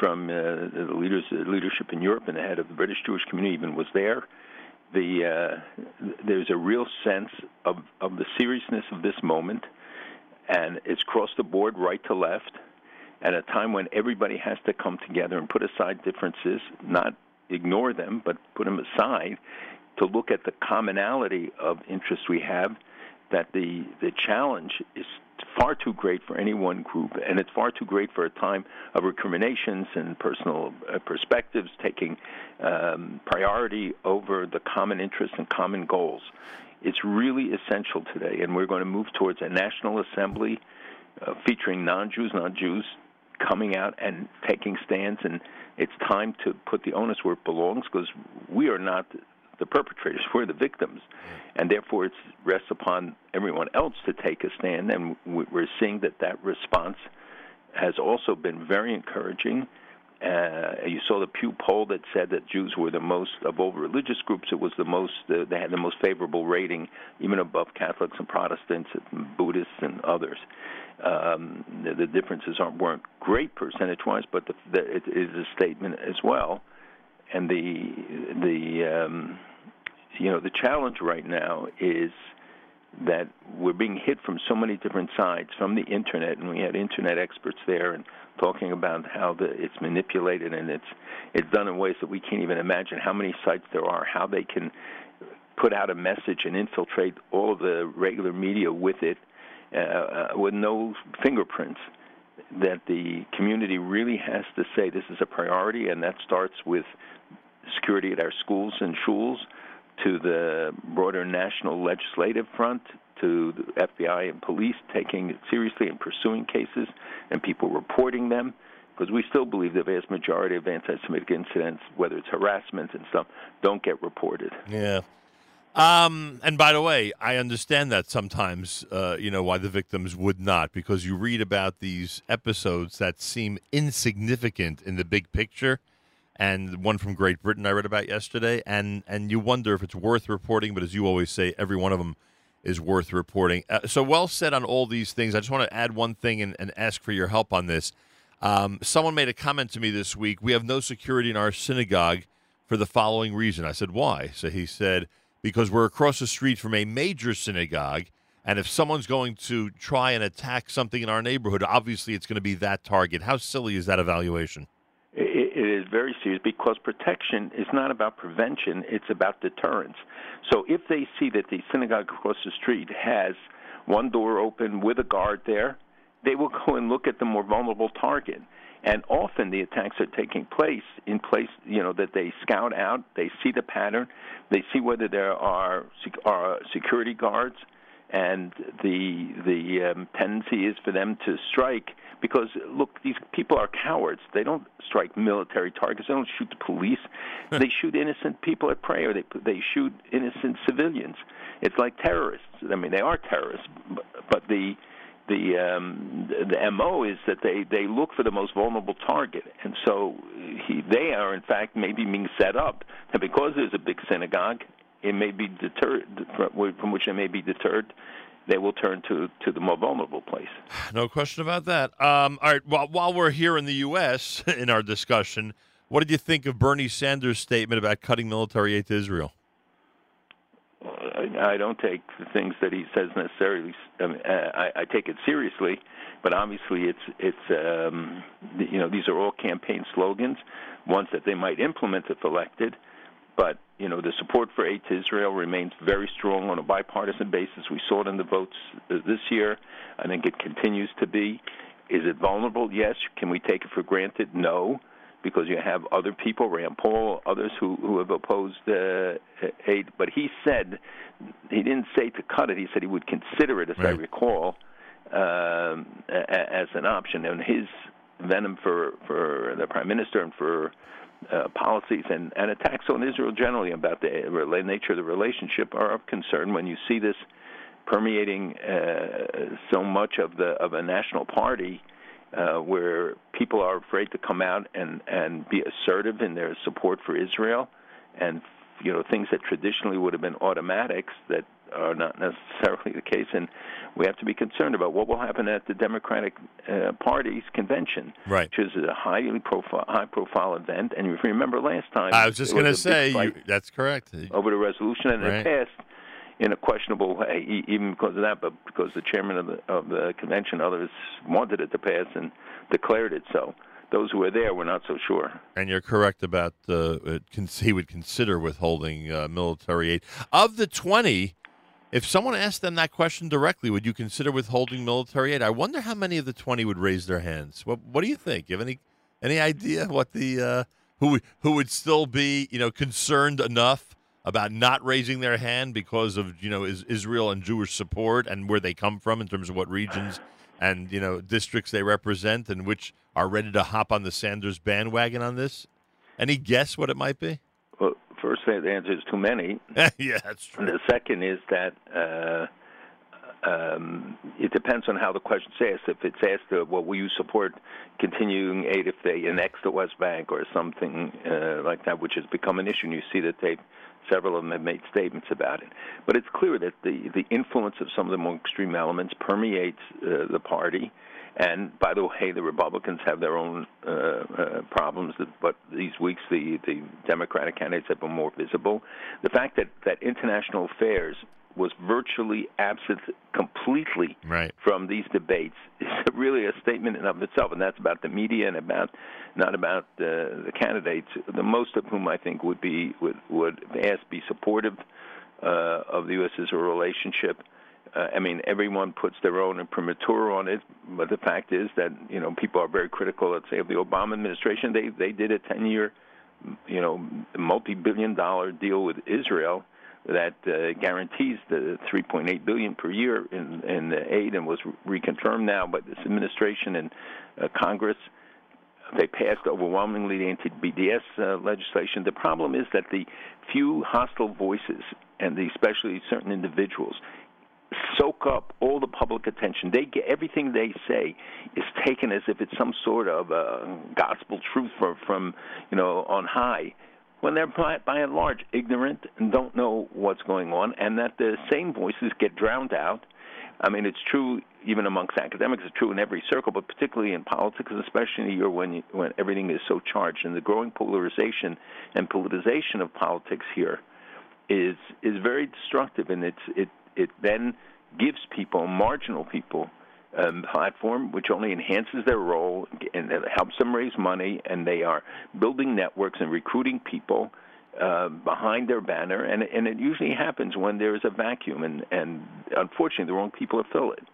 from uh, the leaders leadership in Europe and the head of the British Jewish community even was there. The uh, there's a real sense of of the seriousness of this moment, and it's across the board, right to left at a time when everybody has to come together and put aside differences, not ignore them, but put them aside to look at the commonality of interests we have, that the, the challenge is far too great for any one group, and it's far too great for a time of recriminations and personal uh, perspectives taking um, priority over the common interests and common goals. It's really essential today, and we're going to move towards a national assembly uh, featuring non-Jews, non-Jews, coming out and taking stands, and it's time to put the onus where it belongs because we are not the perpetrators, we're the victims, and therefore it rests upon everyone else to take a stand. And we're seeing that that response has also been very encouraging. Uh, you saw the Pew poll that said that Jews were the most of all religious groups. It was the most uh, they had the most favorable rating, even above Catholics and Protestants, and Buddhists and others. Um, the, the differences aren't weren't great percentage-wise, but the, the, it is a statement as well. And the the um, you know the challenge right now is that we're being hit from so many different sides from the internet, and we had internet experts there and talking about how the, it's manipulated and it's it's done in ways that we can't even imagine how many sites there are, how they can put out a message and infiltrate all of the regular media with it uh, with no fingerprints. That the community really has to say this is a priority, and that starts with security at our schools and schools, to the broader national legislative front, to the FBI and police taking it seriously and pursuing cases, and people reporting them. Because we still believe the vast majority of anti-Semitic incidents, whether it's harassment and stuff, don't get reported. Yeah. Um, and by the way, I understand that sometimes, uh, you know, why the victims would not, because you read about these episodes that seem insignificant in the big picture, and one from Great Britain I read about yesterday, and and you wonder if it's worth reporting. But as you always say, every one of them is worth reporting. Uh, so well said on all these things. I just want to add one thing and, and ask for your help on this. Um, someone made a comment to me this week. We have no security in our synagogue for the following reason. I said, why? So he said because we're across the street from a major synagogue. And if someone's going to try and attack something in our neighborhood, obviously it's going to be that target. How silly is that evaluation? It, is very serious because protection is not about prevention, it's about deterrence. So if they see that the synagogue across the street has one door open with a guard there, they will go and look at the more vulnerable target. And often the attacks are taking place in place, you know, that they scout out, they see the pattern, they see whether there are, are security guards, and the the um, tendency is for them to strike because look, these people are cowards. They don't strike military targets. They don't shoot the police. they shoot innocent people at prayer. They they shoot innocent civilians. It's like terrorists. I mean, they are terrorists, but, but the the um, the mo is that they they look for the most vulnerable target, and so he, they are in fact maybe being set up, and because there's a big synagogue, it may be deterred from which they may be deterred. They will turn to, to the more vulnerable place. No question about that. Um, all right. While, while we're here in the U.S. in our discussion, what did you think of Bernie Sanders' statement about cutting military aid to Israel? Uh, I don't take the things that he says necessarily. I, mean, I, I take it seriously, but obviously it's it's um, you know these are all campaign slogans, ones that they might implement if elected. But you know the support for aid to Israel remains very strong on a bipartisan basis. We saw it in the votes this year. I think it continues to be. Is it vulnerable? Yes. Can we take it for granted? No because you have other people, Rand Paul, others who who have opposed uh, aid. But he said he didn't say to cut it. He said he would consider it, as I recall, um, as an option. And his venom for for the prime minister and for uh, policies and, and attacks on Israel generally about the nature of the relationship are of concern when you see this permeating uh, so much of the of a national party uh, where people are afraid to come out and and be assertive in their support for Israel, and you know things that traditionally would have been automatics that are not necessarily the case, and we have to be concerned about what will happen at the Democratic uh, Party's convention, Right. which is a highly profile high profile event. And if you remember last time, I was just going to was a big say, you, that's correct. over the resolution, and Right. it passed in a questionable way, even because of that, but because the chairman of the of the convention, others wanted it to pass and declared it so. Those who were there were not so sure. And you're correct about uh, con- he would consider withholding uh, military aid. Of the 20, if someone asked them that question directly, would you consider withholding military aid? I wonder how many of the 20 would raise their hands. What, what do you think? You have any any idea what the uh, who who would still be you know concerned enough about not raising their hand because of you know is Israel and Jewish support and where they come from in terms of what regions and you know districts they represent and which are ready to hop on the Sanders bandwagon on this? Any guess what it might be? Well, first, the answer is too many. yeah, that's And true. the second is that uh, um, it depends on how the question's asked. If it's asked, uh, well, will you support continuing aid if they annex the West Bank or something uh, like that, which has become an issue, and you see that they several of them have made statements about it. But it's clear that the, the influence of some of the more extreme elements permeates uh, the party. And by the way, the Republicans have their own uh, uh, problems, but these weeks the, the Democratic candidates have been more visible. The fact that, that international affairs was virtually absent completely Right. from these debates is really a statement in of itself, and that's about the media and about not about uh, the candidates, the most of whom I think would be would would ask be supportive uh, of the U.S.-Israel relationship. Uh, I mean, everyone puts their own imprimatur on it, but the fact is that you know people are very critical. Let's say of the Obama administration, they they did a ten-year, you know, multi-billion-dollar deal with Israel that uh, guarantees the 3.8 billion per year in, in aid and was reconfirmed now by this administration and uh, Congress. They passed overwhelmingly the anti-BDS uh, legislation. The problem is that the few hostile voices, and the, especially certain individuals, soak up all the public attention. They get everything they say is taken as if it's some sort of uh, gospel truth from, from you know on high when they're by, by and large ignorant and don't know what's going on, and that the same voices get drowned out. I mean, it's true even amongst academics. It's true in every circle, but particularly in politics, especially in a year when you, when everything is so charged, and the growing polarization and politicization of politics here is is very destructive, and it's it it then gives people, marginal people, um, platform, which only enhances their role and helps them raise money, and they are building networks and recruiting people uh, behind their banner, and and it usually happens when there is a vacuum, and and unfortunately, the wrong people filled it.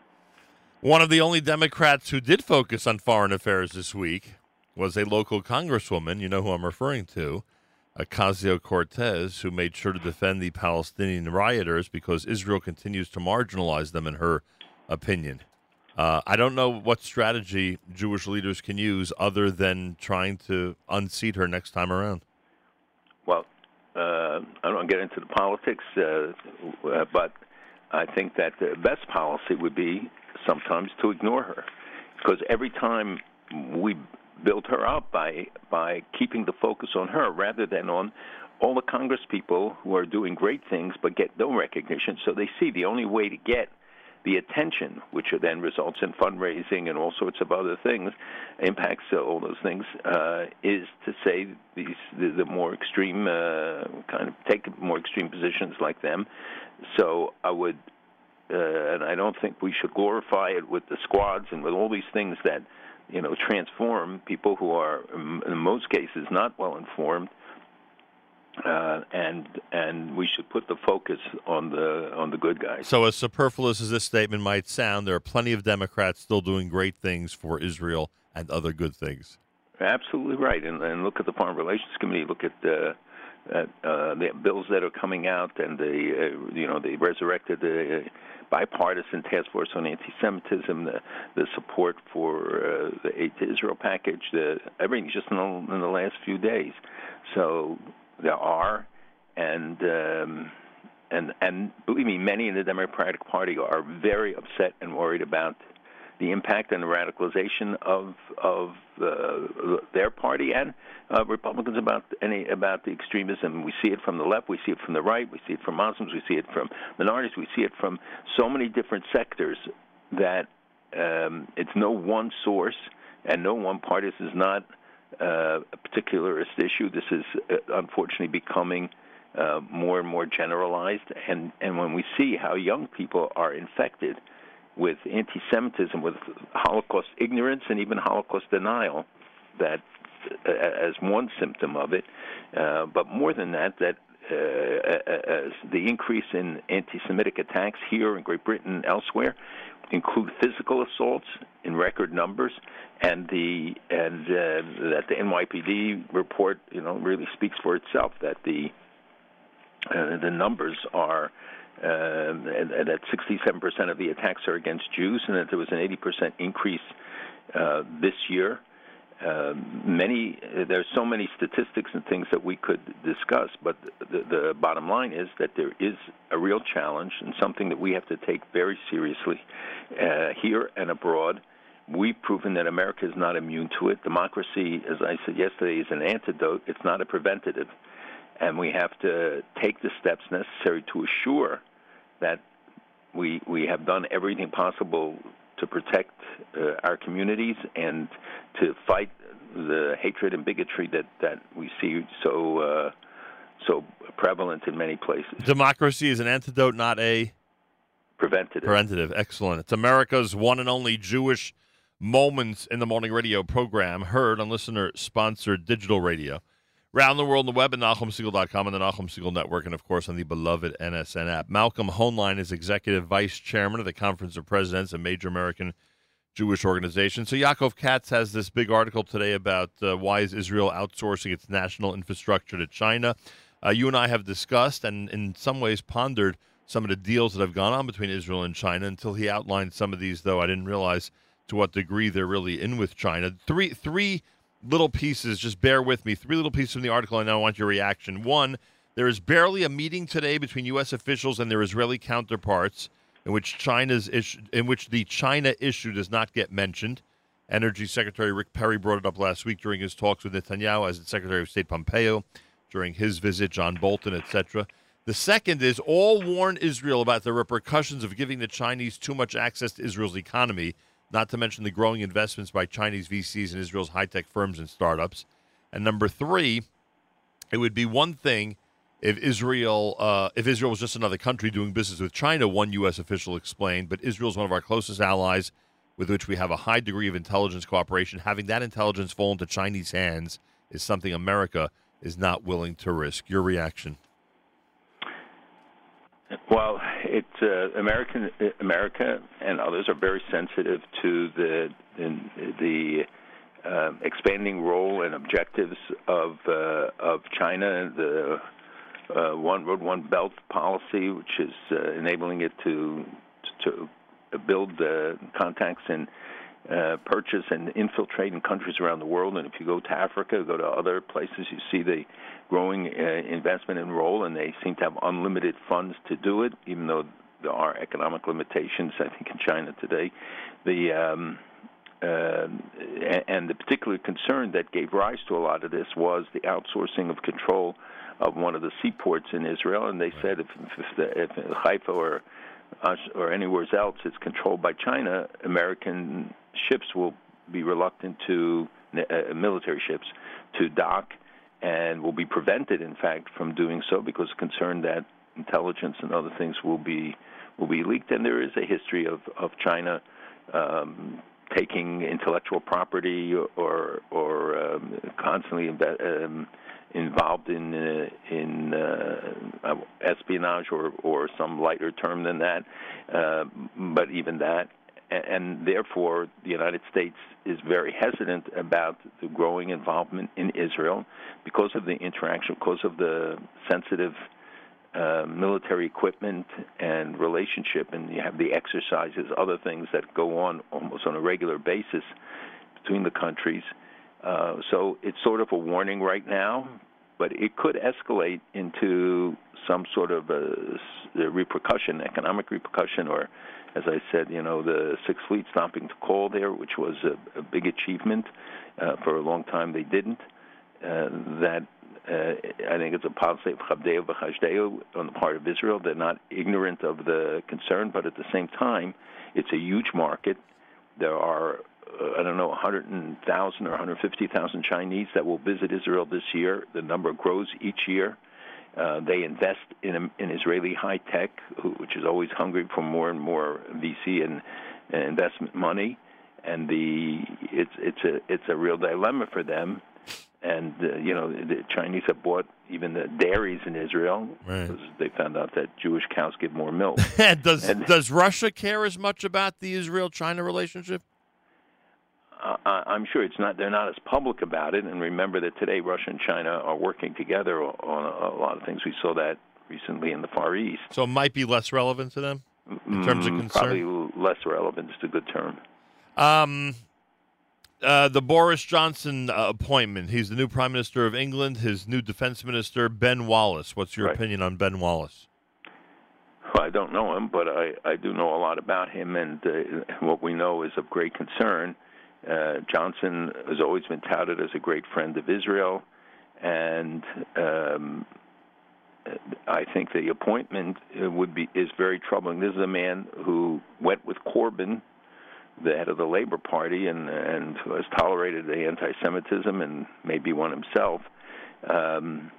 One of the only Democrats who did focus on foreign affairs this week was a local congresswoman. You know who I'm referring to, Ocasio Cortez, who made sure to defend the Palestinian rioters because Israel continues to marginalize them, in her opinion. Uh, I don't know what strategy Jewish leaders can use other than trying to unseat her next time around. Well, uh, I don't get into the politics, uh, but I think that the best policy would be sometimes to ignore her, because every time we build her up by by keeping the focus on her rather than on all the Congress people who are doing great things but get no recognition. So they see the only way to get the attention, which then results in fundraising and all sorts of other things, impacts uh, all those things, uh, is to say these the, the more extreme uh, kind of take more extreme positions like them. So I would, uh, and I don't think we should glorify it with the squads and with all these things that you know transform people who are in most cases not well informed uh, and and we should put the focus on the on the good guys. So, as superfluous as this statement might sound, there are plenty of Democrats still doing great things for Israel and other good things. Absolutely right, and, and look at the Foreign Relations Committee. Look at the at, uh, the bills that are coming out, and the uh, you know they resurrected the bipartisan task force on anti-Semitism, the the support for uh, the aid to Israel package, the everything just in the, in the last few days. So there are, and um, and and believe me, many in the Democratic Party are very upset and worried about the impact and the radicalization of of uh, their party and uh, Republicans about any about the extremism. We see it from the left, we see it from the right, we see it from Muslims, we see it from minorities, we see it from so many different sectors that um, it's no one source and no one party. This is not uh, a particularist issue. This is uh, unfortunately becoming uh, more and more generalized, and and when we see how young people are infected with anti-Semitism, with Holocaust ignorance, and even Holocaust denial, that uh, as one symptom of it, uh, but more than that, that uh, as the increase in anti-Semitic attacks here in Great Britain and elsewhere include physical assaults in record numbers, and the and uh, that the NYPD report, you know, really speaks for itself. That the uh, the numbers are uh, that 67% of the attacks are against Jews, and that there was an 80% increase uh, this year. Uh, many there's so many statistics and things that we could discuss, but the, the bottom line is that there is a real challenge and something that we have to take very seriously uh, here and abroad. We've proven that America is not immune to it. Democracy, as I said yesterday, is an antidote. It's not a preventative, and we have to take the steps necessary to assure that we we have done everything possible to protect uh, our communities and to fight the hatred and bigotry that, that we see so uh, so prevalent in many places. Democracy is an antidote, not a preventative. Preventative, excellent. It's America's one and only Jewish Moments in the Morning radio program, heard on listener-sponsored digital radio. Around the world on the web at NachumSegal.com and the Nachum Segal Network, and of course on the beloved NSN app. Malcolm Hoenlein is Executive Vice Chairman of the Conference of Presidents, a major American Jewish organization. So Yaakov Katz has this big article today about uh, why is Israel outsourcing its national infrastructure to China. Uh, you and I have discussed and in some ways pondered some of the deals that have gone on between Israel and China. Until he outlined some of these, though, I didn't realize to what degree they're really in with China. Three three little pieces. Just bear with me. Three little pieces from the article, and I want your reaction. One, there is barely a meeting today between U.S. officials and their Israeli counterparts in which China's issue, in which the China issue does not get mentioned. Energy Secretary Rick Perry brought it up last week during his talks with Netanyahu, as did Secretary of State Pompeo during his visit, John Bolton, etc. The second is all warn Israel about the repercussions of giving the Chinese too much access to Israel's economy not to mention the growing investments by Chinese VCs in Israel's high tech firms and startups. And number three, it would be one thing if Israel uh, if Israel was just another country doing business with China. One U.S. official explained, but Israel is one of our closest allies, with which we have a high degree of intelligence cooperation. Having that intelligence fall into Chinese hands is something America is not willing to risk. Your reaction? Well, it uh, American America and others are very sensitive to the the uh, expanding role and objectives of uh, of China, the uh, one road one belt policy, which is uh, enabling it to to build contacts and uh, purchase and infiltrate in countries around the world. And if you go to Africa, go to other places, you see the growing uh, investment and role, and they seem to have unlimited funds to do it, even though there are economic limitations, I think, in China today. The um, uh, and the particular concern that gave rise to a lot of this was the outsourcing of control of one of the seaports in Israel. And they said if, if, the, if Haifa or or anywhere else it's controlled by China, American ships will be reluctant to uh, military ships to dock and will be prevented, in fact, from doing so because concerned that intelligence and other things will be will be leaked. And there is a history of of China um, taking intellectual property or or um, constantly inve- um, involved in uh, in uh, espionage or or some lighter term than that. Uh, but even that, and therefore the United States is very hesitant about the growing involvement in Israel because of the interaction, because of the sensitive uh, military equipment and relationship, and you have the exercises, other things that go on almost on a regular basis between the countries. Uh, so it's sort of a warning right now, but it could escalate into some sort of a, a repercussion, economic repercussion, or as I said, you know, the Sixth Fleet stopping to call there, which was a, a big achievement. Uh, for a long time, they didn't. Uh, that uh, I think it's a policy of chabdeu v'chashdeu on the part of Israel. They're not ignorant of the concern, but at the same time, it's a huge market. There are uh, I don't know 100,000 or 150,000 Chinese that will visit Israel this year. The number grows each year. Uh, they invest in, in Israeli high tech, which is always hungry for more and more VC and, and investment money, and the it's it's a it's a real dilemma for them. And uh, you know the Chinese have bought even the dairies in Israel Right. because they found out that Jewish cows give more milk. does And- does Russia care as much about the Israel-China relationship? Uh, I- I'm sure it's not. They're not as public about it. And remember that today Russia and China are working together on a, a lot of things. We saw that recently in the Far East. So it might be less relevant to them in terms of Mm, concern. Probably less relevant is a good term. Um, uh, the Boris Johnson uh, appointment. He's the new Prime Minister of England. His new Defense Minister, Ben Wallace. What's your Right. opinion on Ben Wallace? Well, I don't know him, but I, I do know a lot about him, and uh, what we know is of great concern. Uh, Johnson has always been touted as a great friend of Israel, and um, I think the appointment uh, would be is very troubling. This is a man who went with Corbyn, the head of the Labor Party, and and who has tolerated the anti-Semitism and maybe one himself um,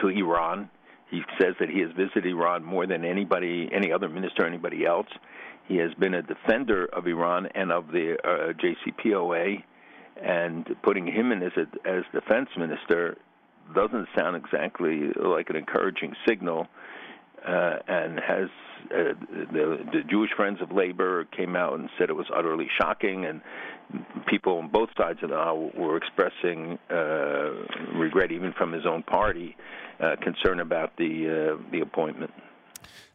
to Iran. He says that he has visited Iran more than anybody, any other minister, anybody else. He has been a defender of Iran and of the uh, JCPOA, and putting him in as a, as defense minister doesn't sound exactly like an encouraging signal. Uh, and has uh, the, the Jewish Friends of Labor came out and said it was utterly shocking, and people on both sides of the aisle were expressing uh, regret, even from his own party, uh, concern about the uh, the appointment.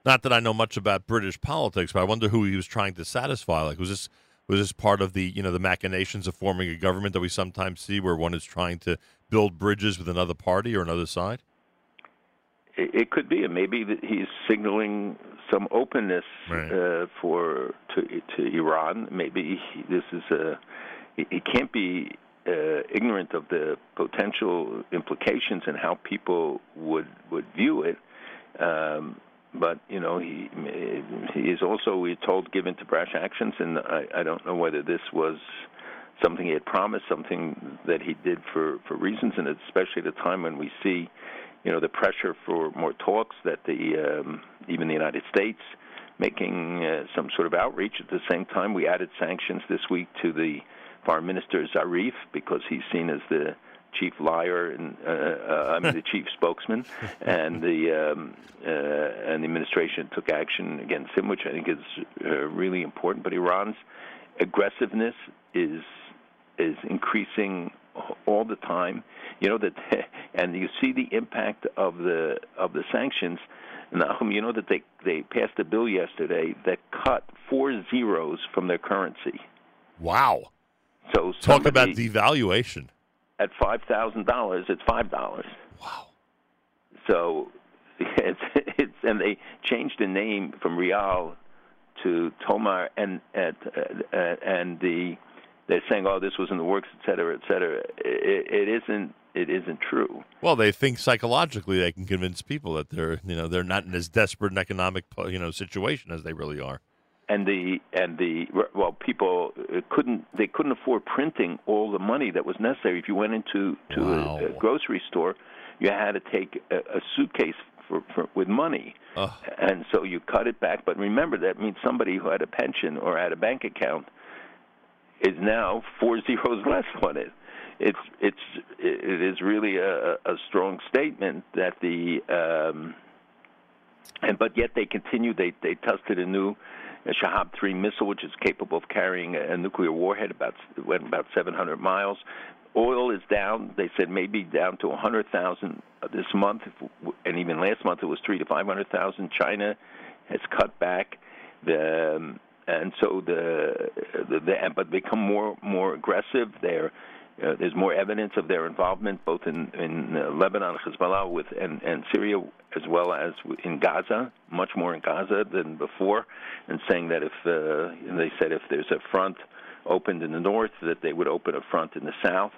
Not that I know much about British politics, but I wonder who he was trying to satisfy. Like, was this was this part of the you know the machinations of forming a government that we sometimes see, where one is trying to build bridges with another party or another side? It, could be, and maybe he's signaling some openness Right. uh, for to to Iran. Maybe he, this is a he, he can't be uh, ignorant of the potential implications and how people would would view it. Um, but you know, he he is also we're told given to brash actions, and I, I don't know whether this was something he had promised, something that he did for for reasons, and especially at a time when we see, you know, the pressure for more talks that the um, even the United States making uh, some sort of outreach. At the same time, we added sanctions this week to the foreign minister Zarif because he's seen as the chief liar and uh, uh, I mean the chief spokesman, and the um, uh, and the administration took action against him, which I think is uh, really important. But Iran's aggressiveness is is increasing all the time. You know that, and you see the impact of the of the sanctions. Nachum, you know that they they passed a bill yesterday that cut four zeros from their currency. Wow! So Talk about devaluation. at five thousand dollars, it's five dollars. Wow! So it's it's and they changed the name from Rial to Toman and at uh, and the they're saying, "Oh, this was in the works," et cetera, et cetera. It, it isn't. It isn't true. Well, they think psychologically they can convince people that they're you know they're not in as desperate an economic you know situation as they really are. And the and the well, people couldn't they couldn't afford printing all the money that was necessary. If you went into to Wow. a, a grocery store, you had to take a, a suitcase for, for with money, Ugh. and so you cut it back. But remember, that means somebody who had a pension or had a bank account is now four zeros less on it. It's it's it is really a, a strong statement that the um, and but yet they continue. They they tested a new Shahab three missile, which is capable of carrying a, a nuclear warhead about went about 700 miles. Oil is down. They said maybe down to 100,000 this month, and even last month it was three to 500,000. China has cut back. The um, and so the, the, the but become more more aggressive. They're uh, there's more evidence of their involvement both in in uh, Lebanon, Hezbollah, with and and Syria, as well as in Gaza. Much more in Gaza than before, and saying that if uh, they said if there's a front opened in the north, that they would open a front in the south,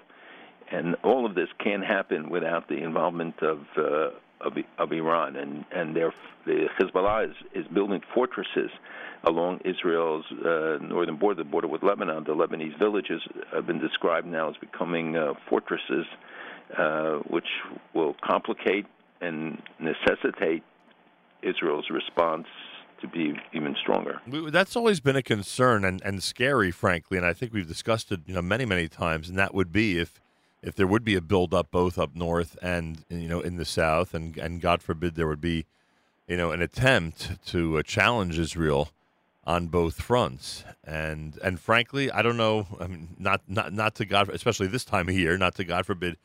and all of this can happen without the involvement of. Of, of Iran and and their the Hezbollah is, is building fortresses along Israel's uh, northern border, the border with Lebanon. The Lebanese villages have been described now as becoming uh, fortresses, uh, which will complicate and necessitate Israel's response to be even stronger. That's always been a concern and, and scary, frankly, and I think we've discussed it, you know, many many times. And that would be if if there would be a buildup both up north and you know in the south, and and God forbid there would be, you know, an attempt to uh, challenge Israel on both fronts. And and frankly, I don't know. I mean, not not not to God, especially this time of year, not to God forbid,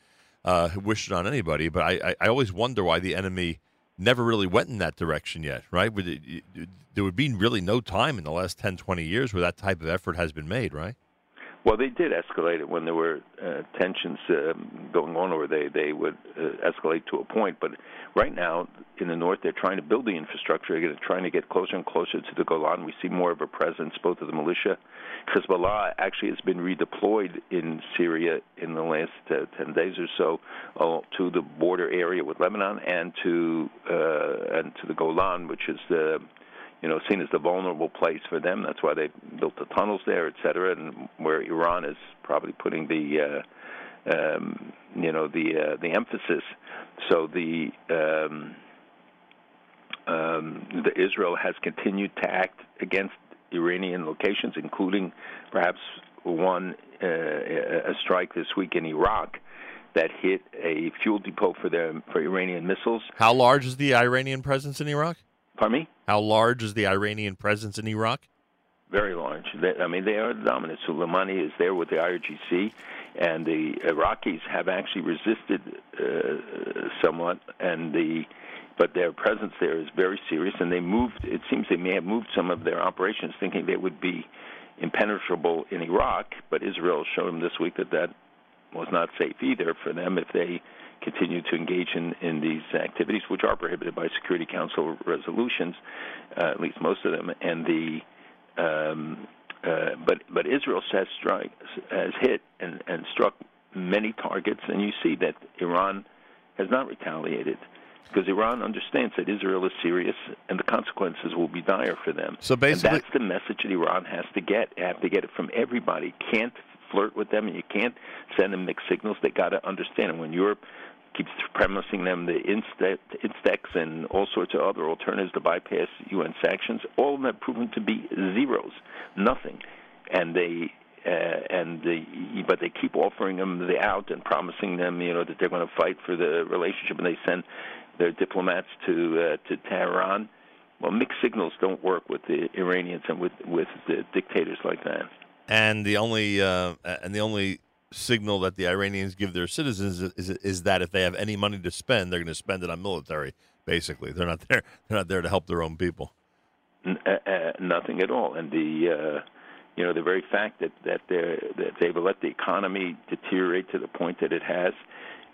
uh, wish it on anybody. But I, I, I always wonder why the enemy never really went in that direction yet, right? Would it, it- there would be really no time in the last 10, 20 years where that type of effort has been made, right? Well, they did escalate it when there were uh, tensions um, going on, or they they would uh, escalate to a point. But right now, in the north, they're trying to build the infrastructure. They're trying to get closer and closer to the Golan. We see more of a presence, both of the militia. Hezbollah actually has been redeployed in Syria in the last uh, ten days or so uh, to the border area with Lebanon and to uh, and to the Golan, which is the you know, seen as the vulnerable place for them. That's why they built the tunnels there, et cetera, and where Iran is probably putting the, uh, um, you know, the uh, the emphasis. So the um, um, the Israel has continued to act against Iranian locations, including perhaps one uh, a strike this week in Iraq that hit a fuel depot for their for Iranian missiles. How large is the Iranian presence in Iraq? Pardon me. How large is the Iranian presence in Iraq? Very large. They, I mean, they are dominant. Soleimani is there with the IRGC, and the Iraqis have actually resisted uh, somewhat, and the but their presence there is very serious. And they moved. It seems they may have moved some of their operations, thinking they would be impenetrable in Iraq. But Israel showed them this week that that was not safe either for them if they continue to engage in, in these activities, which are prohibited by Security Council resolutions, uh, at least most of them. And the um, uh, but but Israel has strike has hit and, and struck many targets, and you see that Iran has not retaliated because Iran understands that Israel is serious and the consequences will be dire for them. So basically- and that's the message that Iran has to get. They have to get it from everybody. Can't flirt with them, and you can't send them mixed signals. They got to understand. And when Europe keeps premising them the Instex and all sorts of other alternatives to bypass UN sanctions, all of them have proven to be zeros, nothing. And they uh, and the but they keep offering them the out and promising them, you know, that they're going to fight for the relationship, and they send their diplomats to uh, to Tehran. Well, mixed signals don't work with the Iranians and with with the dictators like that. And the only uh, and the only signal that the Iranians give their citizens is, is, that if they have any money to spend, they're going to spend it on military. Basically, they're not there. They're not there to help their own people. N- uh, uh, nothing at all. And the uh, you know the very fact that that they that they've let the economy deteriorate to the point that it has,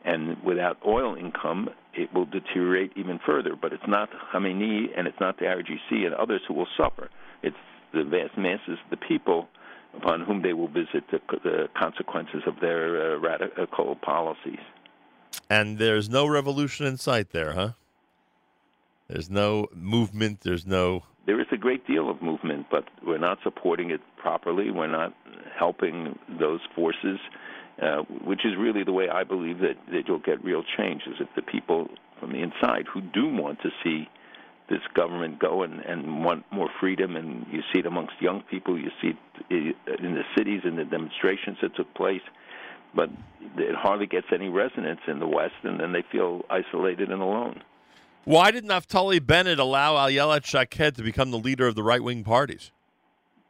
and without oil income, it will deteriorate even further. But it's not Khamenei and it's not the IRGC and others who will suffer. It's the vast masses the people upon whom they will visit the, the consequences of their uh, radical policies. And there's no revolution in sight there, huh? There's no movement. There's no. There is a great deal of movement, but we're not supporting it properly. We're not helping those forces, uh, which is really the way I believe that, that you'll get real change, is if the people from the inside who do want to see this government go and, and want more freedom, and you see it amongst young people, you see it in the cities, in the demonstrations that took place, but it hardly gets any resonance in the West, and then they feel isolated and alone. Why did Naftali Bennett allow Ayelet Shaked to become the leader of the right wing parties?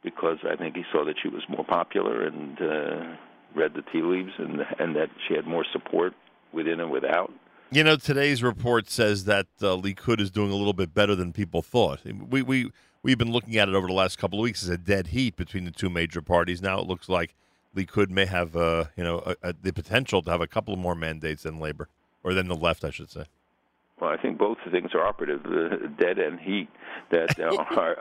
Because I think he saw that she was more popular and uh, read the tea leaves, and and that she had more support within and without. You know, today's report says that uh, Likud is doing a little bit better than people thought. We we we've been looking at it over the last couple of weeks as a dead heat between the two major parties. Now it looks like Likud may have, uh, you know, a, a, the potential to have a couple more mandates than Labor, or than the left, I should say. Well, I think both things are operative, uh, dead and heat. That there are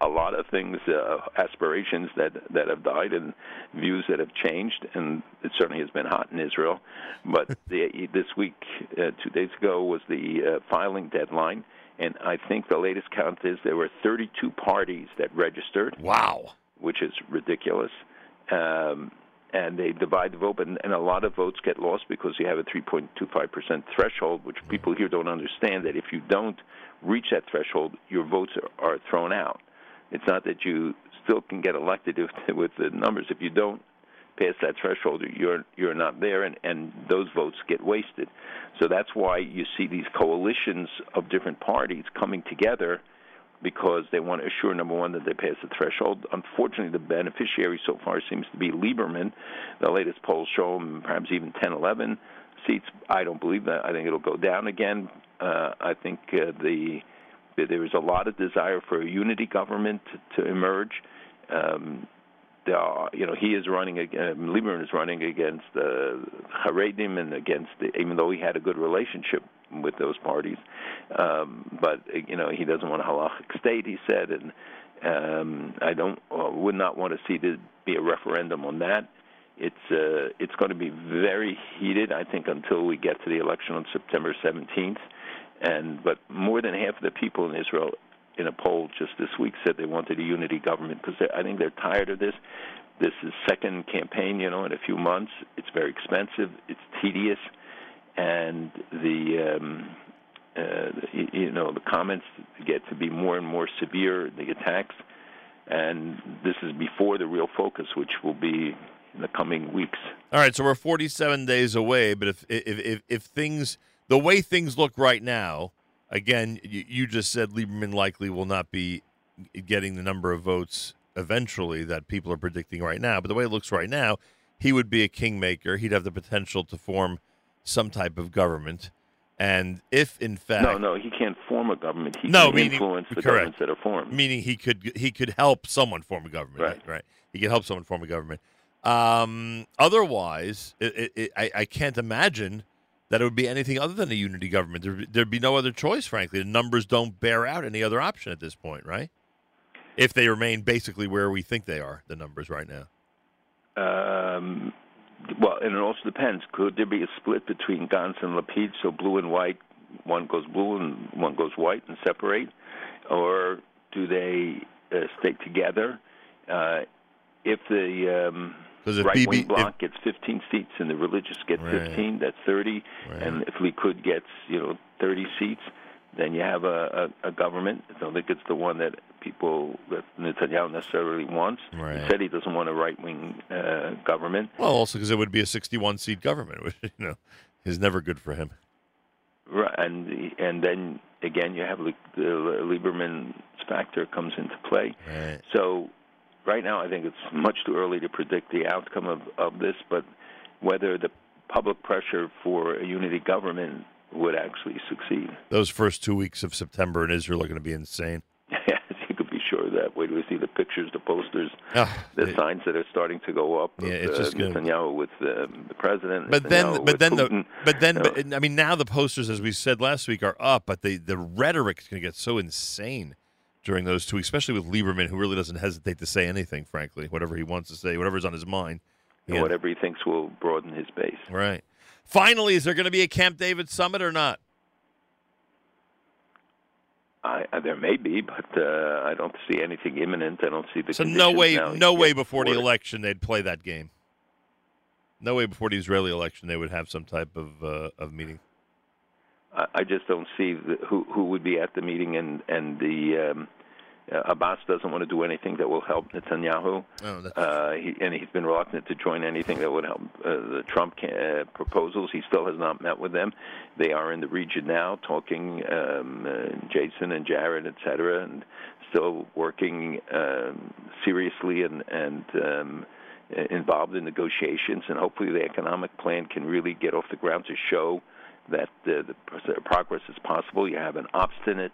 a, a lot of things, uh, aspirations that that have died, and views that have changed, and it certainly has been hot in Israel. But the, this week, uh, two days ago, was the uh, filing deadline, and I think the latest count is there were 32 parties that registered. Wow, which is ridiculous. Um, and they divide the vote, and, and a lot of votes get lost because you have a 3.25% threshold, which people here don't understand that if you don't reach that threshold, your votes are, are thrown out. It's not that you still can get elected if, with the numbers. If you don't pass that threshold, you're you're not there, and, and those votes get wasted. So that's why you see these coalitions of different parties coming together because they want to assure number one that they pass the threshold. Unfortunately, the beneficiary so far seems to be Lieberman. The latest polls show him perhaps even 10, 11 seats. I don't believe that. I think it'll go down again. Uh, I think uh, the there is a lot of desire for a unity government to, to emerge. Um, are, you know, he is running, uh, Lieberman is running against the uh, Haredim and against, the, even though he had a good relationship with those parties. Um, but you know, he doesn't want a halachic state. He said, and um, I don't uh, would not want to see there be a referendum on that. It's uh, it's going to be very heated, I think, until we get to the election on September 17th. And but more than half of the people in Israel, in a poll just this week, said they wanted a unity government because I think they're tired of this. This is second campaign, you know, in a few months. It's very expensive. It's tedious and the um, uh, you know the comments get to be more and more severe, the attacks, and this is before the real focus, which will be in the coming weeks. All right, so we're 47 days away, but if if if, if things the way things look right now, again, you, you just said Lieberman likely will not be getting the number of votes eventually that people are predicting right now. But the way it looks right now, he would be a kingmaker. He'd have the potential to form some type of government. And if in fact no, no, he can't form a government. He no, can meaning, influence the correct. governments that are formed. Meaning he could he could help someone form a government. Right. right. He could help someone form a government. Um, otherwise, it, it, it, I, I can't imagine that it would be anything other than a unity government. There, there'd be no other choice, frankly. The numbers don't bear out any other option at this point, right? If they remain basically where we think they are, the numbers right now. Um, well, and it also depends. Could there be a split between Gantz and Lapid, so blue and white, one goes blue and one goes white and separate, or do they uh, together? Uh, if the um, 'Cause if right BB wing bloc gets 15 seats and the religious get Right. 15, that's 30, Right. and if Likud gets you know 30 seats, then you have a, a, a government. I don't think it's the one that people that Netanyahu necessarily wants. Right. He said he doesn't want a right wing uh, government. Well, also because it would be a 61 seat government, which you know is never good for him. Right, and and then again you have the, the Lieberman factor comes into play. Right. So right now I think it's much too early to predict the outcome of, of this, but whether the public pressure for a unity government would actually succeed. Those first two weeks of September in Israel are going to be insane. Yes, you could be sure of that. Wait till we see the pictures, the posters, Ah, the it- signs that are starting to go up. Yeah, of, it's uh, just gonna- Netanyahu with uh, the president. But then, but then, the, but then, You know, but, I mean, now the posters, as we said last week, are up, but the the rhetoric is going to get so insane during those two weeks, especially with Lieberman, who really doesn't hesitate to say anything, frankly, whatever he wants to say, whatever's on his mind. And Yeah. whatever he thinks will broaden his base. Right. Finally, is there going to be a Camp David summit or not? I, I, there may be, but uh, I don't see anything imminent. I don't see the. So no way, no way before the it. election they'd play that game. No way before the Israeli election they would have some type of uh, of meeting. I, just don't see the, who who would be at the meeting, and and the um, uh, Abbas doesn't want to do anything that will help Netanyahu. Oh, Uh, he, and he's been reluctant to join anything that would help uh, the Trump uh, proposals. He still has not met with them. They are in the region now, talking um, uh, Jason and Jared, et cetera, and still working um, seriously and and um, involved in negotiations. And hopefully, the economic plan can really get off the ground to show that uh, the progress is possible. You have an obstinate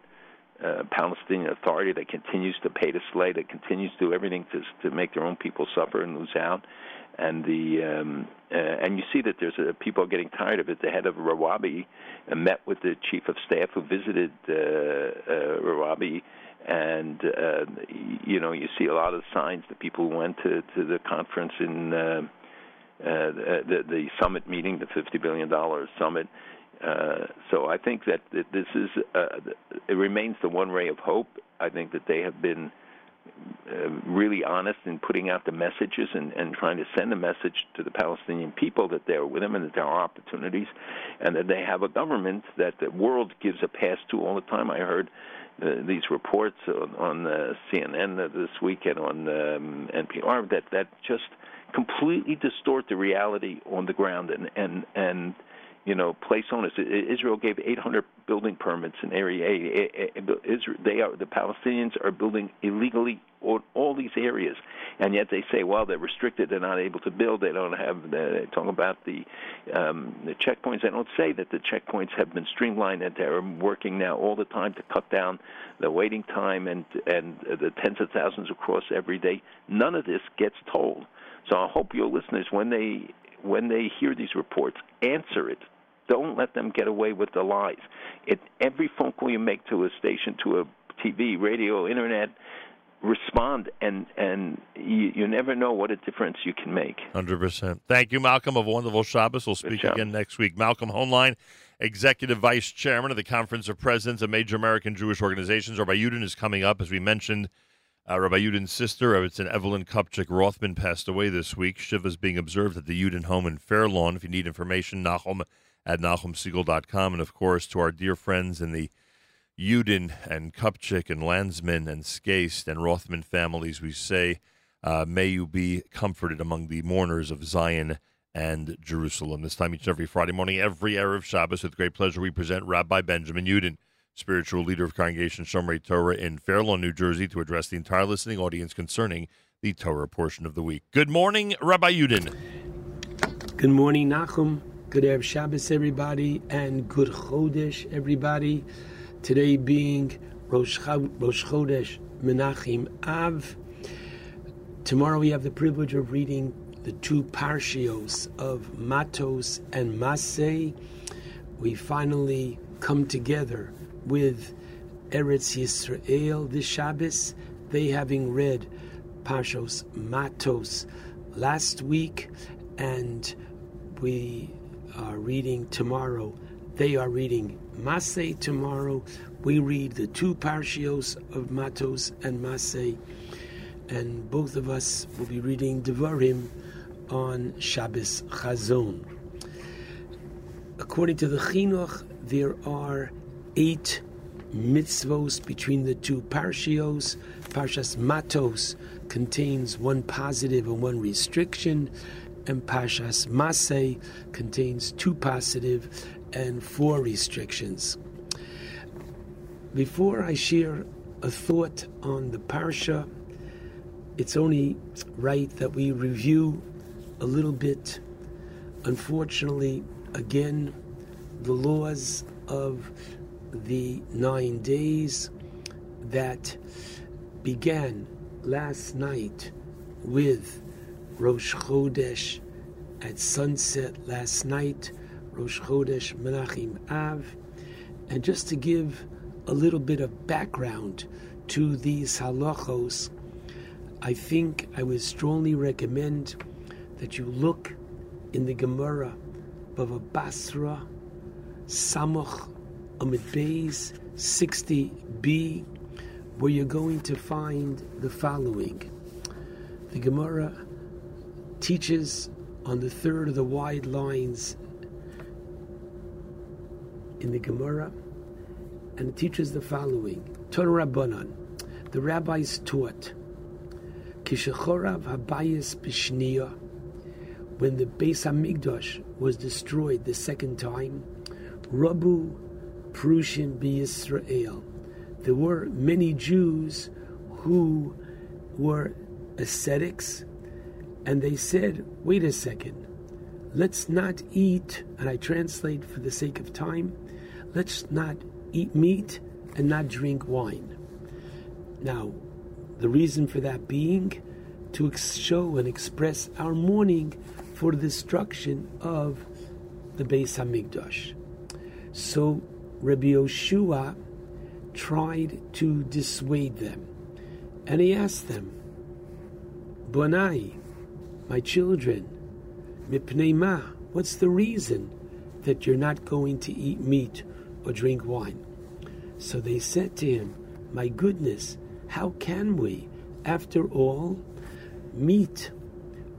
uh, Palestinian Authority that continues to pay the slave, that continues to do everything to to make their own people suffer and lose out, and the um, uh, and you see that there's a, people getting tired of it. The head of Rawabi uh, met with the chief of staff who visited uh, uh, Rawabi. And uh, you know, you see a lot of signs that people who went to, to the conference in uh, uh, the, the summit meeting, the fifty billion dollar summit, uh, so I think that, this is uh, it remains the one ray of hope. I think that they have been uh, really honest in putting out the messages and, and trying to send a message to the Palestinian people that they're with them and that there are opportunities, and that they have a government that the world gives a pass to all the time. I heard uh, these reports on, on uh, CNN this week and on um, NPR that that just completely distort the reality on the ground and and and you know, place onus. I- I- Israel gave 800 building permits in Area A. They are the Palestinians are building illegally on all these areas, and yet they say, well, they're restricted. They're not able to build. They don't have. The, they talk about the um, the checkpoints. They don't say that the checkpoints have been streamlined and they're working now all the time to cut down the waiting time and and the tens of thousands across every day. None of this gets told. So I hope your listeners, when they when they hear these reports, answer it. Don't let them get away with the lies. It, every phone call you make to a station, to a TV, radio, internet, respond, and and you, you never know what a difference you can make. Hundred percent. Thank you, Malcolm. Of wonderful Shabbos. We'll speak again next week. Malcolm Hoenlein, Executive Vice Chairman of the Conference of Presidents of Major American Jewish Organizations. Rabbi Yudin is coming up, as we mentioned. Uh, Rabbi Yudin's sister, it's an Evelyn Kupchik Rothman, passed away this week. Shiva is being observed at the Yudin home in Fair Lawn. If you need information, Nachum at NachumSegal.com. And of course, to our dear friends in the Yudin and Kupchik and Landsman and Skaist and Rothman families, we say, uh, may you be comforted among the mourners of Zion and Jerusalem. This time each and every Friday morning, every Erev Shabbos, with great pleasure, we present Rabbi Benjamin Yudin, spiritual leader of Congregation Shomrei Torah in Fair Lawn, New Jersey, to address the entire listening audience concerning the Torah portion of the week. Good morning, Rabbi Yudin. Good morning, Nachum. Good Erev Shabbos, everybody, and good Chodesh, everybody. Today being Rosh, Chodesh Menachem Av. Tomorrow we have the privilege of reading the two parshios of Matos and Masei. We finally come together with Eretz Yisrael this Shabbos, they having read Parshos Matos last week, and we are reading tomorrow. They are reading Masei tomorrow. We read the two parshios of Matos and Masei, and both of us will be reading Devarim on Shabbos Chazon. According to the Chinuch, there are eight mitzvos between the two parshios. Parshas Matos contains one positive and one restriction, and Parshas Masei contains two positive and four restrictions. Before I share a thought on the parsha, it's only right that we review a little bit, unfortunately, again, the laws of the nine days that began last night with Rosh Chodesh at sunset last night, Rosh Chodesh Menachem Av, and just to give a little bit of background to these halachos, I think I would strongly recommend that you look in the Gemara Bava Basra, Samuch Amid Beis 60b, where you're going to find the following. The Gemara teaches on the third of the wide lines in the Gemara, and it teaches the following. Torah Rabbanan, the rabbis taught, Kishachorav Habayis Bishniya, when the Beis Hamikdash was destroyed the second time, Rabu Prushin Israel. There were many Jews who were ascetics, and they said, wait a second, let's not eat, and I translate for the sake of time, let's not eat meat and not drink wine. Now, the reason for that being to show and express our mourning for the destruction of the Beis Hamikdash. So Rabbi Yoshua tried to dissuade them, and he asked them, "Bonai, my children, mipnei what's the reason that you're not going to eat meat or drink wine?" So they said to him, "My goodness, how can we? After all, meat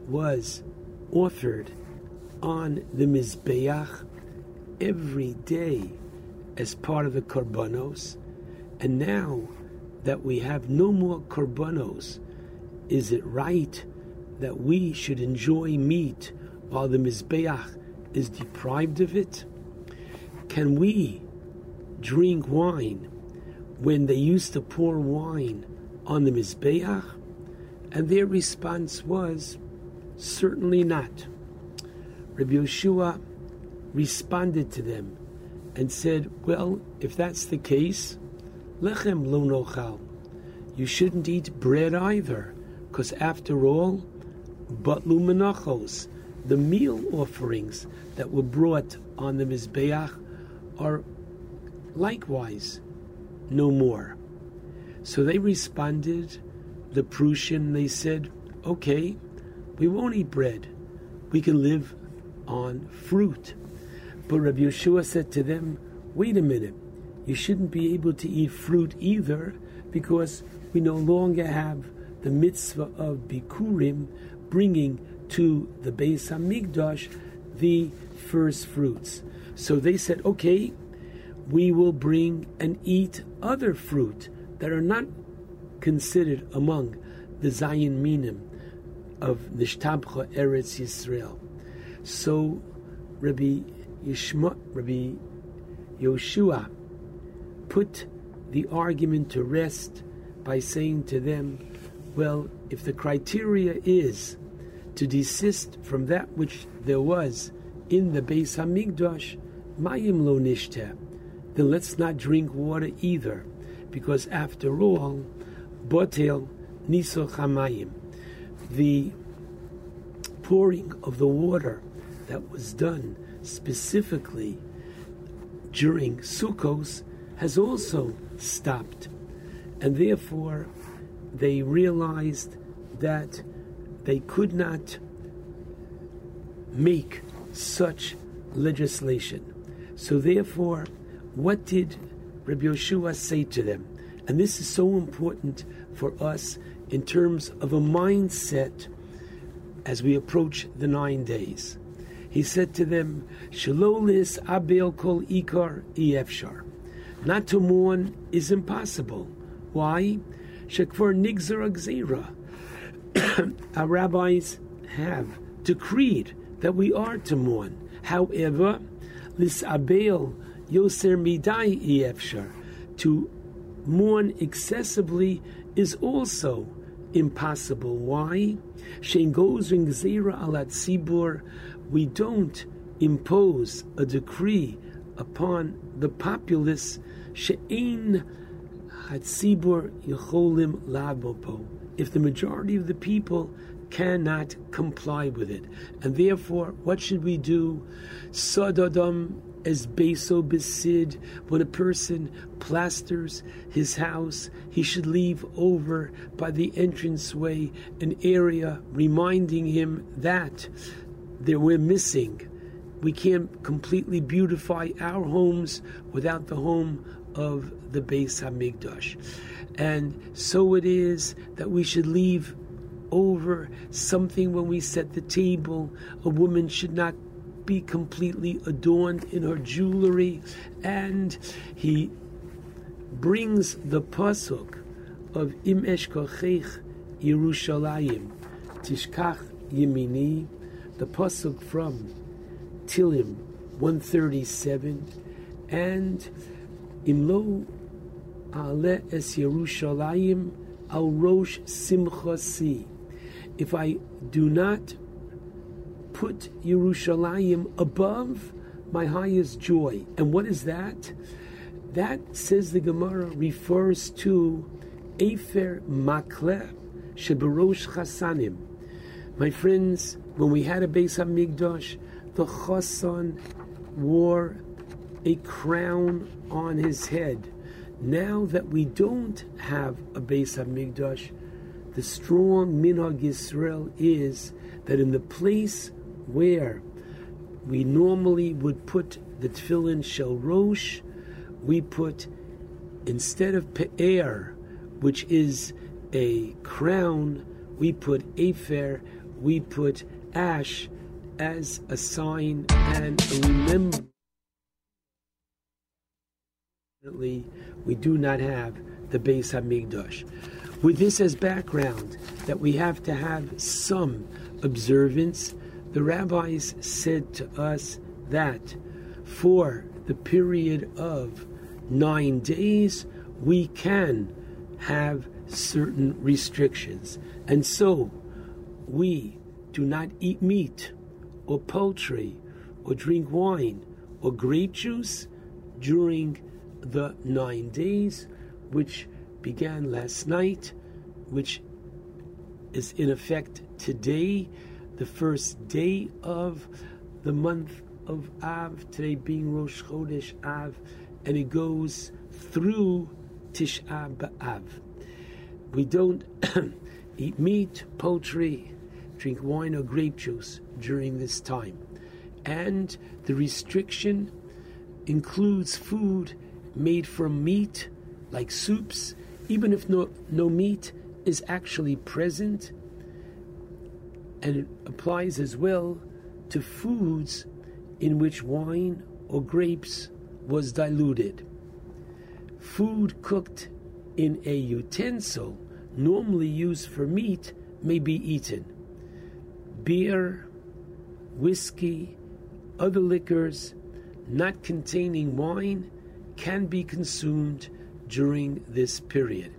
was offered on the Mizbeach every day as part of the Korbanos, and now that we have no more Korbanos, is it right that we should enjoy meat while the Mizbeach is deprived of it? Can we drink wine when they used to pour wine on the Mizbeach? And their response was, certainly not. Rabbi Yeshua responded to them and said, Well, if that's the case, lechem lo nochal. You shouldn't eat bread either, because after all, batlu menachos, the meal offerings that were brought on the Mizbeach are likewise no more. So they responded, the Prushin, they said, okay, we won't eat bread. We can live on fruit. But Rabbi Yeshua said to them, wait a minute, you shouldn't be able to eat fruit either because we no longer have the mitzvah of Bikurim bringing to the Beis Hamikdash the first fruits. So they said, okay, we will bring and eat other fruit that are not considered among the Zion Minim of Nishtabcha Eretz Yisrael. So Rabbi Yishma, Rabbi Yoshua put the argument to rest by saying to them, well, if the criteria is to desist from that which there was in the Beis Hamikdash, mayim lo nishteh, then let's not drink water either, because after all, botel niso chamayim, the pouring of the water that was done specifically during Sukkos has also stopped. And therefore, they realized that they could not make such legislation. So, therefore, what did Rabbi Yeshua say to them? And this is so important for us in terms of a mindset as we approach the nine days. He said to them, Shalolis abel kol ikar efshar. Not to mourn is impossible. Why? Shekvar nigzar agzira. Our rabbis have decreed that we are to mourn. However, lis abel yoser midai efshar. To mourn excessively is also impossible. Why? Shein goes zera alat tzibur. We don't impose a decree upon the populace. Shein hatzibur yecholim labopo. If the majority of the people cannot comply with it, and therefore, what should we do? Sadadam as Beso Besid, when a person plasters his house, he should leave over by the entranceway an area reminding him that there we're missing. We can't completely beautify our homes without the home of the Beis Hamikdash. And so it is that we should leave over something when we set the table. A woman should not be completely adorned in her jewelry. And he brings the pasuk of Im Eshkochech Yerushalayim Tishkach Yemini, the pasuk from Tilim 137, and Ale Es Yerushalayim Al Rosh Simchasi. If I do not put Yerushalayim above my highest joy. And what is that? That, says the Gemara, refers to Efer Makle Sheberosh Chasanim. My friends, when we had a Beis Hamikdash, the Chasan wore a crown on his head. Now that we don't have a Beis Hamikdash, the strong minhag Yisrael is that in the place where we normally would put the tefillin shel rosh, we put instead of pe'er, which is a crown, we put afer, we put ash as a sign and a remember. We do not have the Beis Hamikdash. With this as background, that we have to have some observance, the rabbis said to us that for the period of nine days, we can have certain restrictions. And so, we do not eat meat or poultry or drink wine or grape juice during the nine days, which began last night, which is in effect today, the first day of the month of Av, today being Rosh Chodesh Av, and it goes through Tisha B'Av. We don't eat meat, poultry, drink wine or grape juice during this time. And the restriction includes food made from meat, like soups, even if no, no meat is actually present. And it applies as well to foods in which wine or grapes was diluted. Food cooked in a utensil, normally used for meat, may be eaten. Beer, whiskey, other liquors not containing wine can be consumed during this period.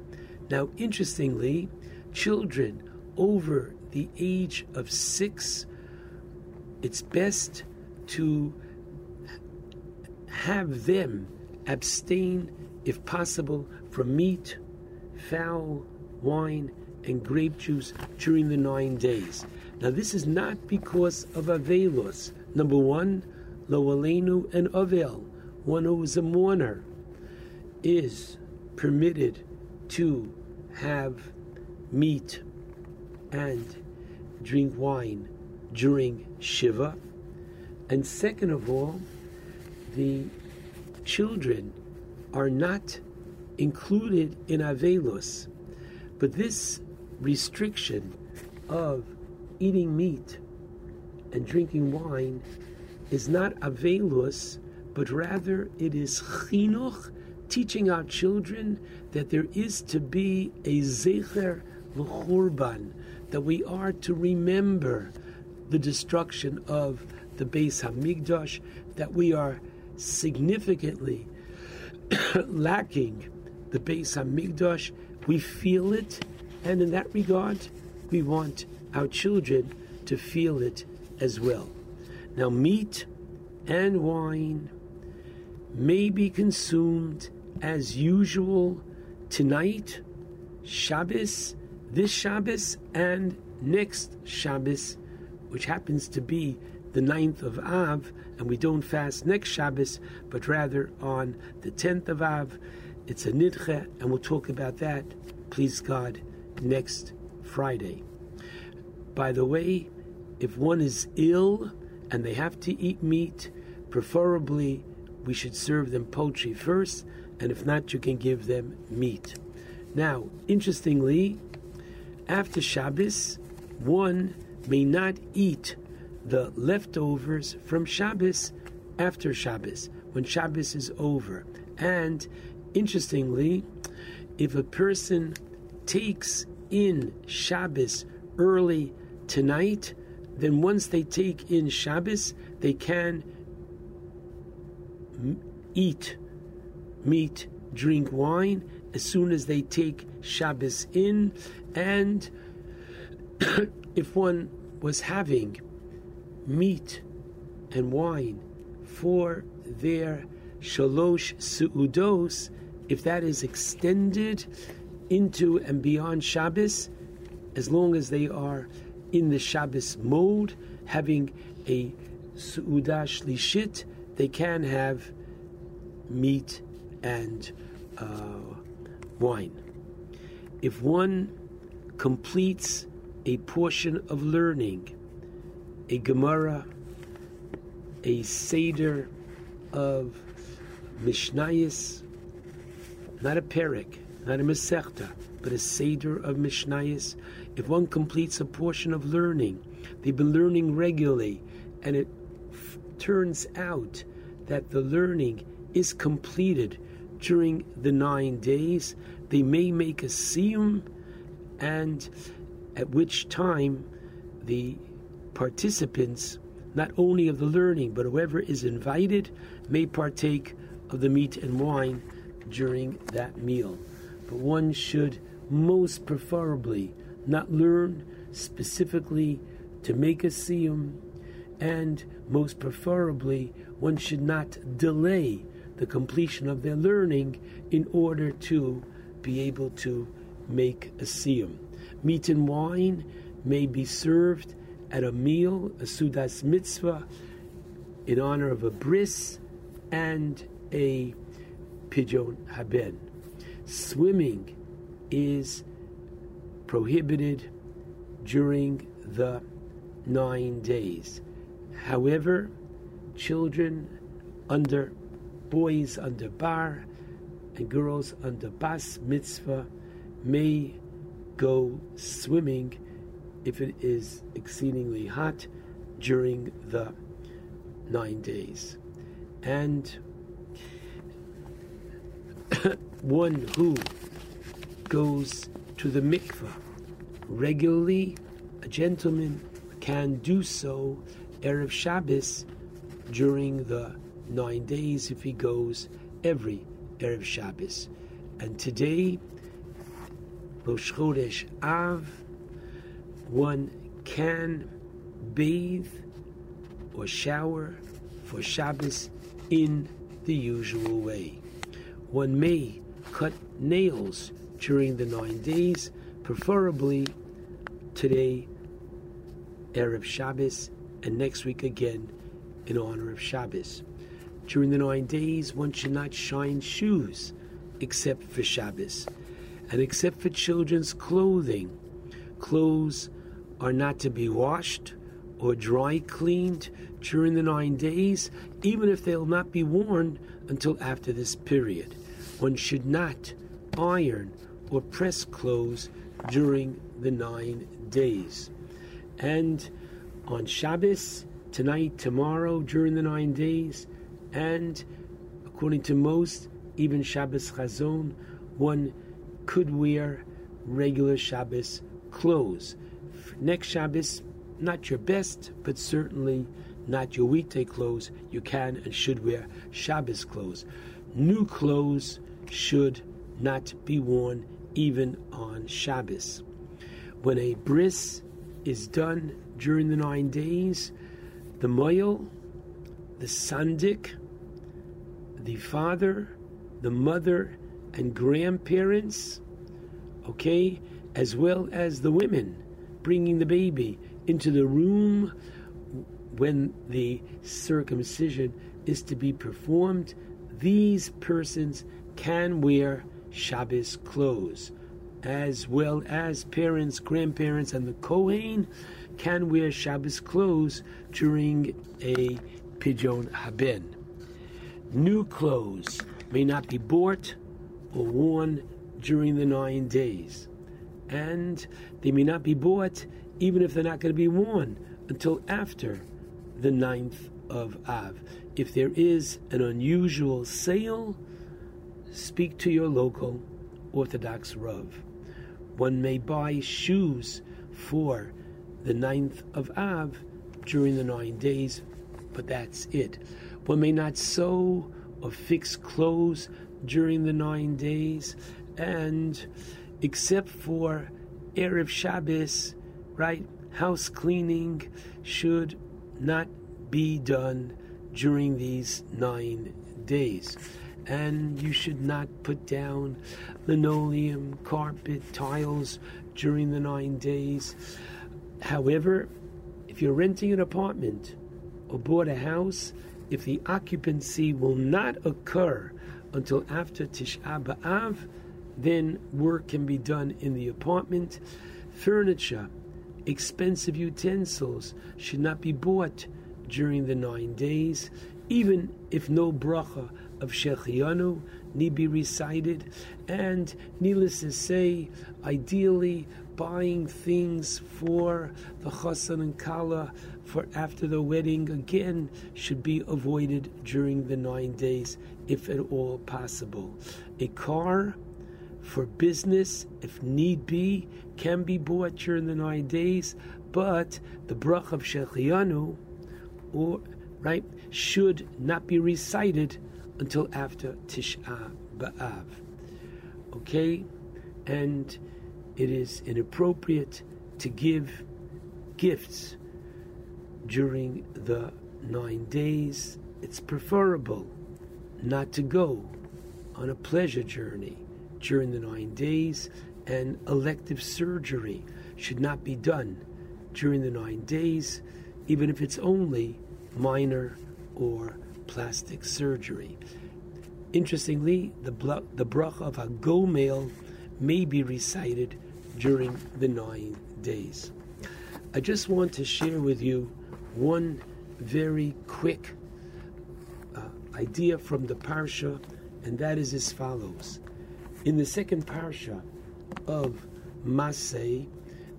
Now, interestingly, children over the age of six, it's best to have them abstain, if possible, from meat, fowl, wine, and grape juice during the nine days. Now, this is not because of Avelos. Number one, Lo Aleinu and Avel, one who is a mourner, is permitted to have meat and drink wine during Shiva. And second of all, the children are not included in Avelos. But this restriction of eating meat and drinking wine is not Avelus, but rather it is Chinuch, teaching our children that there is to be a Zecher L'churban, that we are to remember the destruction of the Beis Hamikdash, that we are significantly lacking the Beis Hamikdash. We feel it, and in that regard, we want our children to feel it as well. Now, meat and wine may be consumed as usual tonight, Shabbos, this Shabbos, and next Shabbos, which happens to be the 9th of Av, and we don't fast next Shabbos, but rather on the 10th of Av. It's a nidche, and we'll talk about that, please God, next Friday. By the way, if one is ill and they have to eat meat, preferably we should serve them poultry first, and if not, you can give them meat. Now, interestingly, after Shabbos, one may not eat the leftovers from Shabbos after Shabbos, when Shabbos is over. And interestingly, if a person takes in Shabbos early tonight, then once they take in Shabbos, they can eat meat, drink wine as soon as they take Shabbos in. And if one was having meat and wine for their shalosh su'udos, if that is extended into and beyond Shabbos, as long as they are in the Shabbos mode, having a su'udah shlishit, they can have meat and uh, wine. If one completes a portion of learning, a Gemara, a Seder of Mishnayos, not a Perek, not a Masechta, but a Seder of Mishnayos. If one completes a portion of learning, they've been learning regularly, and it f- turns out that the learning is completed during the nine days, they may make a siyum, and at which time the participants, not only of the learning, but whoever is invited, may partake of the meat and wine during that meal. But one should most preferably not learn specifically to make a siyum, and most preferably one should not delay the completion of their learning in order to be able to make a siyum. Meat and wine may be served at a meal, a sudas mitzvah, in honor of a bris and a pidyon haben. Swimming is prohibited during the nine days. However, children under boys under bar and girls under bas mitzvah may go swimming if it is exceedingly hot during the nine days. And one who goes to the mikvah regularly, a gentleman can do so Erev Shabbos during the nine days if he goes every Erev Shabbos. And today, Rosh Chodesh Av, one can bathe or shower for Shabbos in the usual way. One may cut nails during the nine days, preferably today, Erev Shabbos, and next week again in honor of Shabbos. During the nine days, one should not shine shoes except for Shabbos, and except for children's clothing. Clothes are not to be washed or dry cleaned during the nine days, even if they'll not be worn until after this period. One should not iron or press clothes during the nine days. And on Shabbos, tonight, tomorrow, during the nine days, and according to most, even Shabbos Chazon, one could wear regular Shabbos clothes. Next Shabbos, not your best, but certainly not your weekday clothes. You can and should wear Shabbos clothes. New clothes should not be worn even on Shabbos. When a bris is done during the nine days, the moil, the sandik, the father, the mother, and grandparents, okay, as well as the women bringing the baby into the room when the circumcision is to be performed, these persons can wear Shabbos clothes, as well as parents, grandparents, and the Kohen can wear Shabbos clothes during a Pidyon Haben. New clothes may not be bought or worn during the nine days, and they may not be bought even if they're not going to be worn until after the ninth of Av. If there is an unusual sale, speak to your local Orthodox Rav. One may buy shoes for the ninth of Av during the nine days, but that's it. One may not sew or fix clothes during the nine days, and except for Erev Shabbos, right, house cleaning should not be done during these nine days. And you should not put down linoleum, carpet, tiles during the nine days. However, if you're renting an apartment or bought a house, if the occupancy will not occur until after Tisha B'Av, then work can be done in the apartment. Furniture, expensive utensils should not be bought during the nine days, even if no bracha of Shehecheyanu need be recited. And needless to say, ideally, buying things for the chassan and kala for after the wedding again should be avoided during the nine days, if at all possible. A car for business, if need be, can be bought during the nine days, but the brach of Shehecheyanu, or right, should not be recited until after Tisha B'Av. Okay, and it is inappropriate to give gifts during the nine days. It's preferable not to go on a pleasure journey during the nine days, and elective surgery should not be done during the nine days, even if it's only minor or plastic surgery. Interestingly, the, bl- the brach of a gomel may be recited during the nine days. I just want to share with you one very quick uh, idea from the parsha, and that is as follows. In the second parsha of Masay,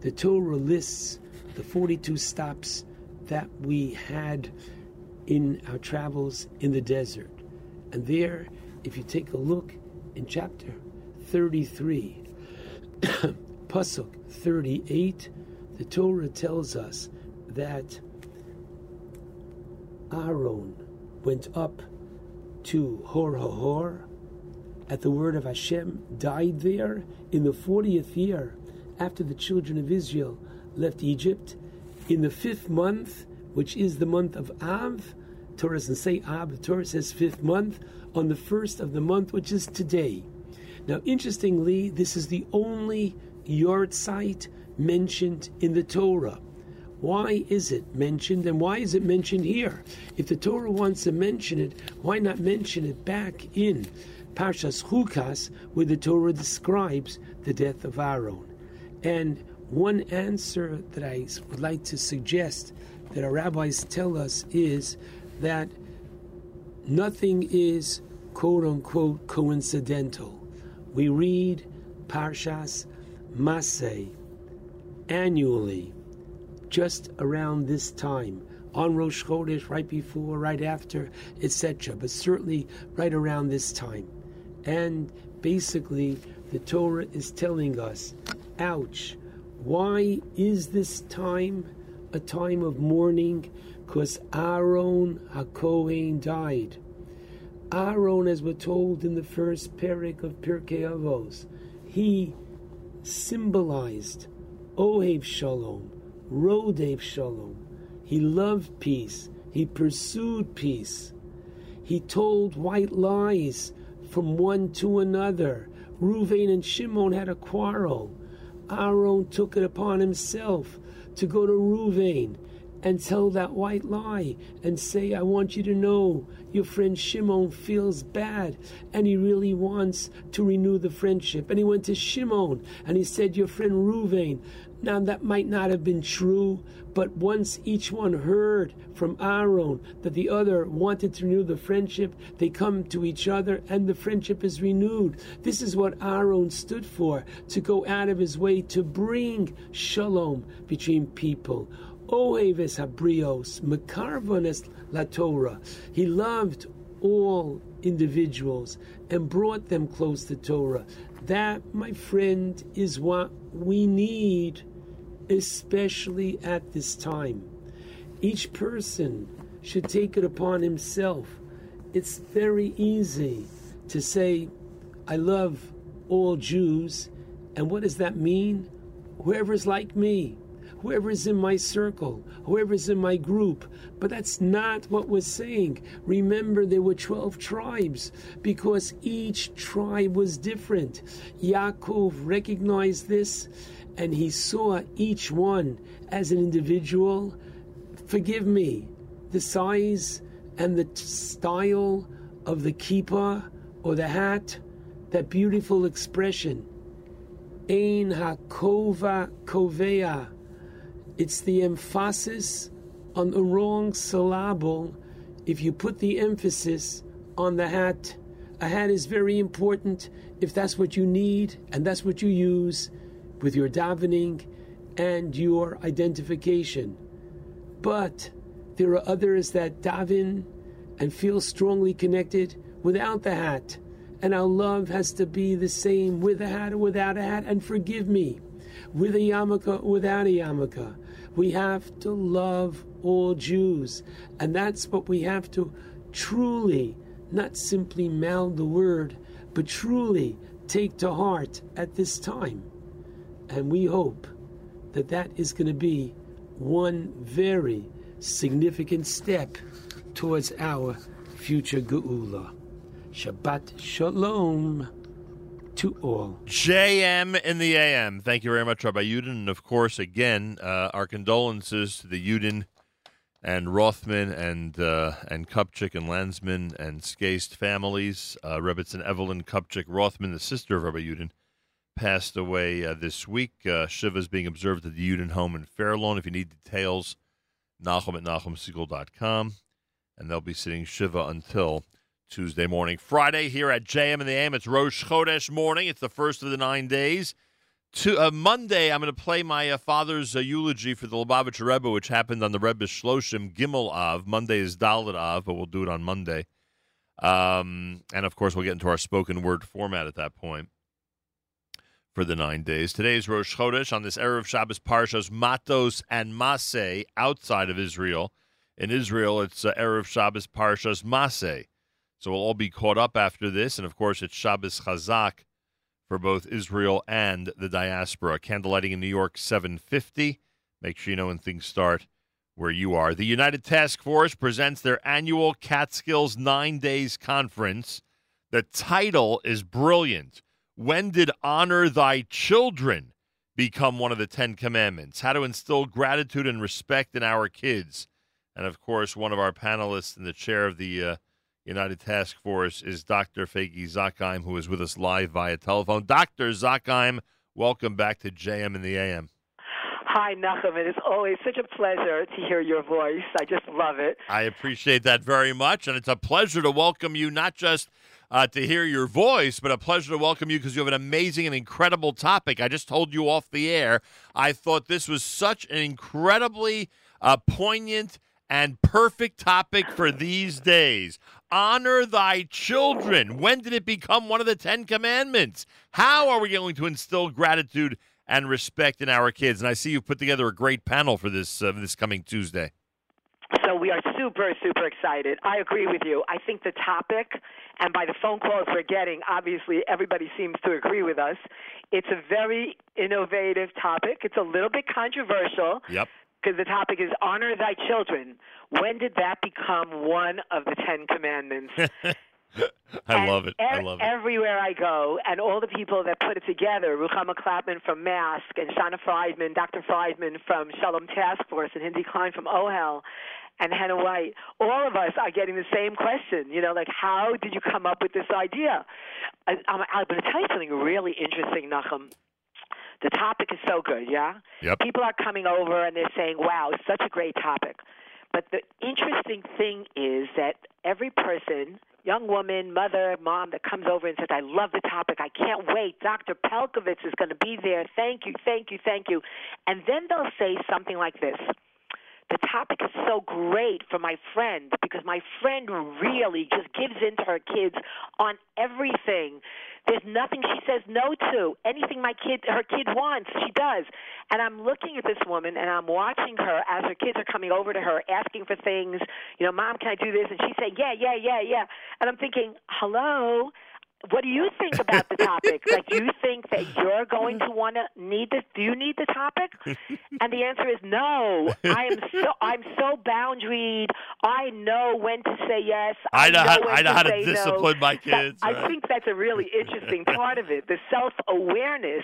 the Torah lists the 42 stops that we had in our travels in the desert. And there, if you take a look in chapter 33, Pasuk 38, the Torah tells us that Aaron went up to Hor HaHar at the word of Hashem, died there in the 40th year after the children of Israel left Egypt. In the fifth month, which is the month of Av, Torah doesn't say Av, the Torah says fifth month, on the first of the month, which is today. Now, interestingly, this is the only site mentioned in the Torah. Why is it mentioned and why is it mentioned here? If the Torah wants to mention it, why not mention it back in Parshas Chukas, where the Torah describes the death of Aaron? And one answer that I would like to suggest that our rabbis tell us is that nothing is quote unquote coincidental. We read Parshas Masay annually, just around this time, on Rosh Chodesh, right before, right after, etc., but certainly right around this time. And basically, the Torah is telling us, ouch, why is this time a time of mourning? Because Aaron HaKohen died. Aaron, as we're told in the first perek of Pirkei Avos, he symbolized Ohev Shalom, Rodef Shalom. He loved peace. He pursued peace. He told white lies from one to another. Ruvain and Shimon had a quarrel. Aaron took it upon himself to go to Ruvain and tell that white lie and say, I want you to know your friend Shimon feels bad and he really wants to renew the friendship. And he went to Shimon and he said, Your friend Ruvain. Now, that might not have been true, but once each one heard from Aaron that the other wanted to renew the friendship, they come to each other and the friendship is renewed. This is what Aaron stood for to go out of his way to bring shalom between people. Oheves habrios, mekarvones la Torah. He loved all individuals and brought them close to Torah. That, my friend, is what we need, especially at this time. Each person should take it upon himself. It's very easy to say, I love all Jews, and what does that mean? Whoever's like me whoever's in my circle, whoever's in my group. But that's not what we're saying. Remember, there were 12 tribes because each tribe was different. Yaakov recognized this and he saw each one as an individual. Forgive me, the size and the style of the kippah or the hat, that beautiful expression. Ein hakova kovea it's the emphasis on the wrong syllable. If you put the emphasis on the hat, a hat is very important if that's what you need and that's what you use with your davening and your identification. But there are others that daven and feel strongly connected without the hat. And our love has to be the same with a hat or without a hat. And forgive me, with a yarmulke without a yarmulke. We have to love all Jews. And that's what we have to truly, not simply mouth the word, but truly take to heart at this time. And we hope that that is going to be one very significant step towards our future Geula. Shabbat Shalom to all. JM in the AM. Thank you very much, Rabbi Yudin. And of course, again, uh, our condolences to the Yudin and Rothman and uh, and Kupchik and Landsman and Skaist families. Uh, Rebbitzin Evelyn Kupchik Rothman, the sister of Rabbi Yudin, passed away uh, this week. Uh, Shiva is being observed at the Yudin home in Fairlawn. If you need details, Nachum at NachumSegal.com. And they'll be sitting Shiva until Tuesday morning. Friday here at JM and the AM. It's Rosh Chodesh morning. It's the first of the nine days. To, uh, Monday, I'm going to play my uh, father's uh, eulogy for the Lubavitcher Rebbe, which happened on the Rebbe's Shloshim Gimel Av. Monday is Daled Av, but we'll do it on Monday. Um, and of course, we'll get into our spoken word format at that point for the nine days. Today is Rosh Chodesh on this Erev Shabbos Parshas Matos and Maseh outside of Israel. In Israel, it's uh, Erev Shabbos Parshas Maseh. So we'll all be caught up after this. And of course, it's Shabbos Chazak for both Israel and the diaspora. Candlelighting in New York, 750. Make sure you know when things start where you are. The United Task Force presents their annual Catskills Nine Days Conference. The title is brilliant. When did honor thy children become one of the Ten Commandments? How to instill gratitude and respect in our kids. And of course, one of our panelists in the chair of the uh, United Task Force is Dr. Fagi Zakheim, who is with us live via telephone. Dr. Zakheim, welcome back to JM in the AM. Hi, Nachum. It is always such a pleasure to hear your voice. I just love it. I appreciate that very much, and it's a pleasure to welcome you, not just uh, to hear your voice, but a pleasure to welcome you because you have an amazing and incredible topic. I just told you off the air. I thought this was such an incredibly uh, poignant and perfect topic for these days. Honor thy children. When did it become one of the Ten Commandments? How are we going to instill gratitude and respect in our kids? And I see you've put together a great panel for this uh, this coming Tuesday. So we are super, super excited. I agree with you. I think the topic, and by the phone calls we're getting, obviously everybody seems to agree with us. It's a very innovative topic. It's a little bit controversial. Yep. Because the topic is honor thy children. When did that become one of the Ten Commandments? I And love it. I love it. Everywhere I go, and all the people that put it together, Ruchama Klapman from Mask, and Shana Friedman, Dr. Friedman from Shalom Task Force, and Hindi Klein from OHEL, and Hannah White, all of us are getting the same question. You know, like, how did you come up with this idea? I, I'm, I'm going to tell you something really interesting, Nachum. The topic is so good, yeah? Yep. People are coming over and they're saying, wow, it's such a great topic. But the interesting thing is that every person, young woman, mother, mom, that comes over and says, I love the topic. I can't wait. Dr. Pelcovitz is going to be there. Thank you, thank you, thank you. And then they'll say something like this the topic is so great for my friend because my friend really just gives in to her kids on everything. There's nothing she says no to. Anything my kid her kid wants, she does. And I'm looking at this woman and I'm watching her as her kids are coming over to her asking for things. You know, mom, can I do this? And she's saying, yeah, yeah, yeah, yeah. And I'm thinking, hello. What do you think about the topic? like, do you think that you're going to want to need this? Do you need the topic? And the answer is no. I am so I'm so boundaried. I know when to say yes. I know how- I know how to say no. discipline my kids, I think that's a really interesting part of it. The self awareness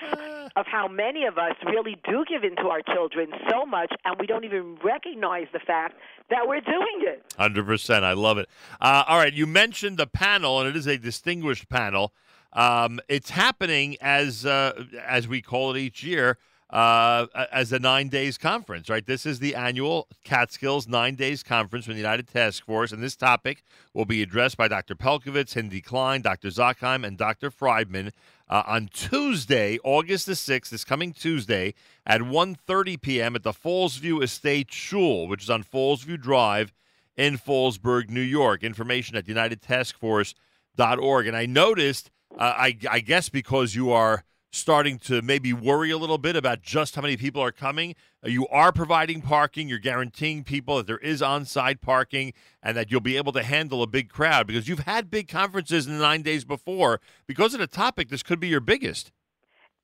of how many of us really do give in to our children so much, and we don't even recognize the fact that we're doing it. Hundred percent. I love it. Uh, all right, you mentioned the panel, and it is a distinguished panel. Um, it's happening as uh, as we call it each year. Uh, as a nine days conference, right? This is the annual Catskills nine days conference from the United Task Force, and this topic will be addressed by Dr. Pelcovitz, Hindi Klein, Dr. Zakheim, and Dr. Friedman uh, on Tuesday, August the sixth, this coming Tuesday at 1.30 p.m. at the Fallsview Estate Shul, which is on Fallsview Drive in Fallsburg, New York. Information at UnitedTaskForce.org. And I noticed, uh, I, I guess because you are starting to maybe worry a little bit about just how many people are coming, you are providing parking. You're guaranteeing people that there is on-site parking and that you'll be able to handle a big crowd because you've had big conferences in the nine days before. Because of the topic, this could be your biggest.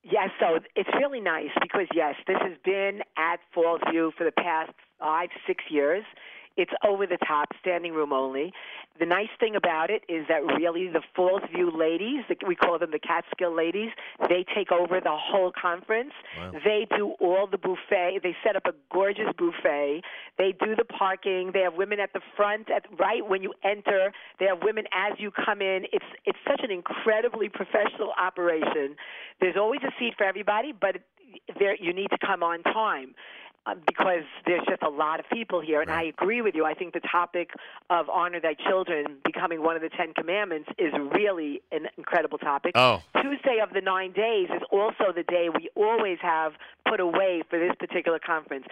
Yes, so it's really nice because yes, this has been at Falls View for the past five, six years. It's over the top, standing room only. The nice thing about it is that really the Falls View ladies, we call them the Catskill ladies, they take over the whole conference. They do all the buffet. They set up a gorgeous buffet. They do the parking. They have women at the front, at right when you enter. They have women as you come in. It's it's such an incredibly professional operation. There's always a seat for everybody, but there you need to come on time uh, because there's just a lot of people here. And I agree with you. I think the topic of honor thy children becoming one of the Ten Commandments is really an incredible topic. Oh. Tuesday of the nine days is also the day we always have put away for this particular conference.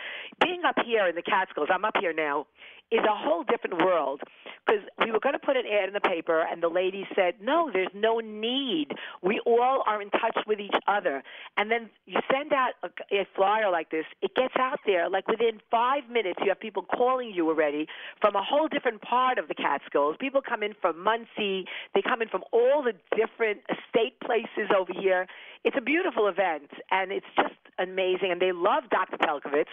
Being up here in the Catskills, I'm up here now, is a whole different world because we were going to put an ad in the paper, and the lady said, "No, there's no need. We all are in touch with each other." And then you send out a, a flyer like this, it gets out there. Like within five minutes, you have people calling you already from a whole different part of the Catskills. People come in from Monsey. They come in from all the different estate places over here. It's a beautiful event, and it's just amazing. And they love Dr. Pelcovitz.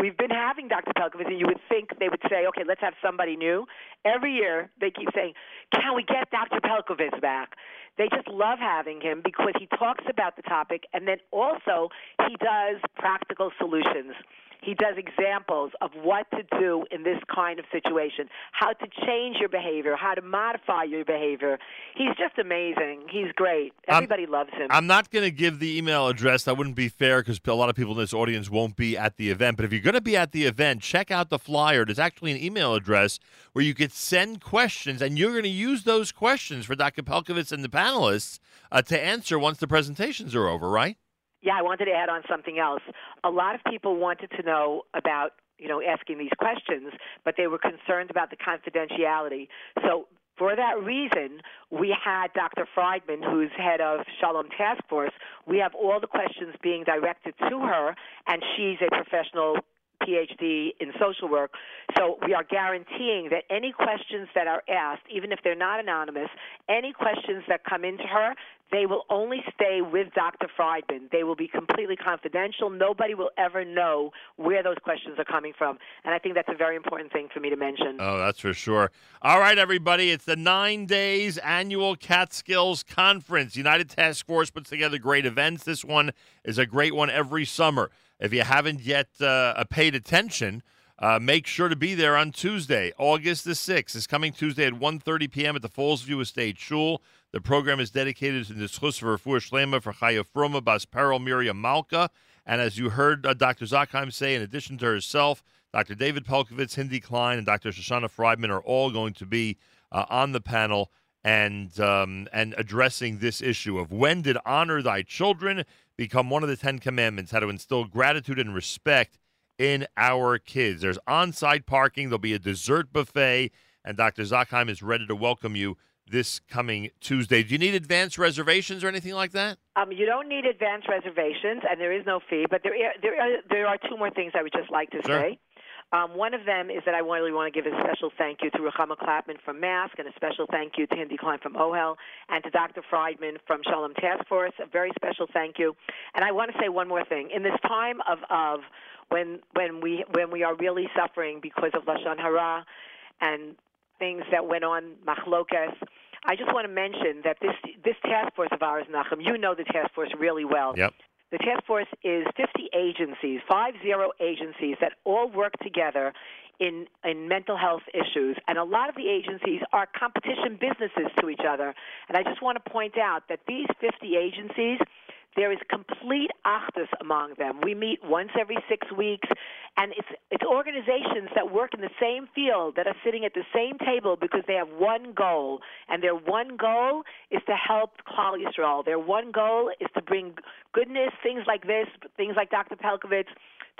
We've been having Dr. Pelcovitz, and you would think they would say, okay, let's have somebody new. Every year, they keep saying, can we get Dr. Pelcovitz back? They just love having him because he talks about the topic, and then also he does practical solutions. He does examples of what to do in this kind of situation, how to change your behavior, how to modify your behavior. He's just amazing. He's great. Everybody loves him. I'm not going to give the email address. That wouldn't be fair because a lot of people in this audience won't be at the event. But if you're going to be at the event, check out the flyer. There's actually an email address where you could send questions, and you're going to use those questions for Dr. Pelcovitz and the panelists uh, to answer once the presentations are over, right? Yeah, I wanted to add on something else. A lot of people wanted to know about, you know, asking these questions, but they were concerned about the confidentiality. So for that reason, we had Dr. Friedman, who's head of Shalom Task Force. We have all the questions being directed to her, and she's a professional PhD in social work. So we are guaranteeing that any questions that are asked, even if they're not anonymous, any questions that come into her, They will only stay with Dr. Friedman. They will be completely confidential. Nobody will ever know where those questions are coming from. And I think that's a very important thing for me to mention. Oh, that's for sure. All right, everybody. It's the nine days annual Catskills Conference. United Task Force puts together great events. This one is a great one every summer. If you haven't yet uh, paid attention, uh, make sure to be there on Tuesday, August the 6th. It's coming Tuesday at 1.30 p.m. at the Fallsview Estate Shul. The program is dedicated to the zechus for Refuah Shlema for Chaya Froma, Bas Perel, Miriam Malka. And as you heard uh, Dr. Zakheim say, in addition to herself, Dr. David Pelcovitz, Hindi Klein, and Dr. Shoshana Friedman are all going to be uh, on the panel and um, and addressing this issue of when did honor thy children become one of the Ten Commandments, how to instill gratitude and respect in our kids. There's on-site parking. There'll be a dessert buffet, and Dr. Zakheim is ready to welcome you this coming Tuesday. Do you need advance reservations or anything like that? Um, you don't need advance reservations, and there is no fee. But there, are, there, are, there are two more things I would just like to Sure. say. Um, one of them is that I really want to give a special thank you to Ruchama Klapman from Mask, and a special thank you to Hindi Klein from OHEL, and to Dr. Friedman from Shalom Task Force. A very special thank you. And I want to say one more thing. In this time of, of when when we when we are really suffering because of lashon hara and things that went on machlokas. I just want to mention that this this task force of ours, Nachum, you know the task force really well. Yep. The task force is 50 agencies, five zero agencies that all work together in in mental health issues, and a lot of the agencies are competition businesses to each other. And I just want to point out that these 50 agencies. There is complete achdus among them. We meet once every six weeks, and it's it's organizations that work in the same field that are sitting at the same table because they have one goal, and their one goal is to help Klal Yisrael. Their one goal is to bring goodness, things like this, things like Dr. Pelcovitz,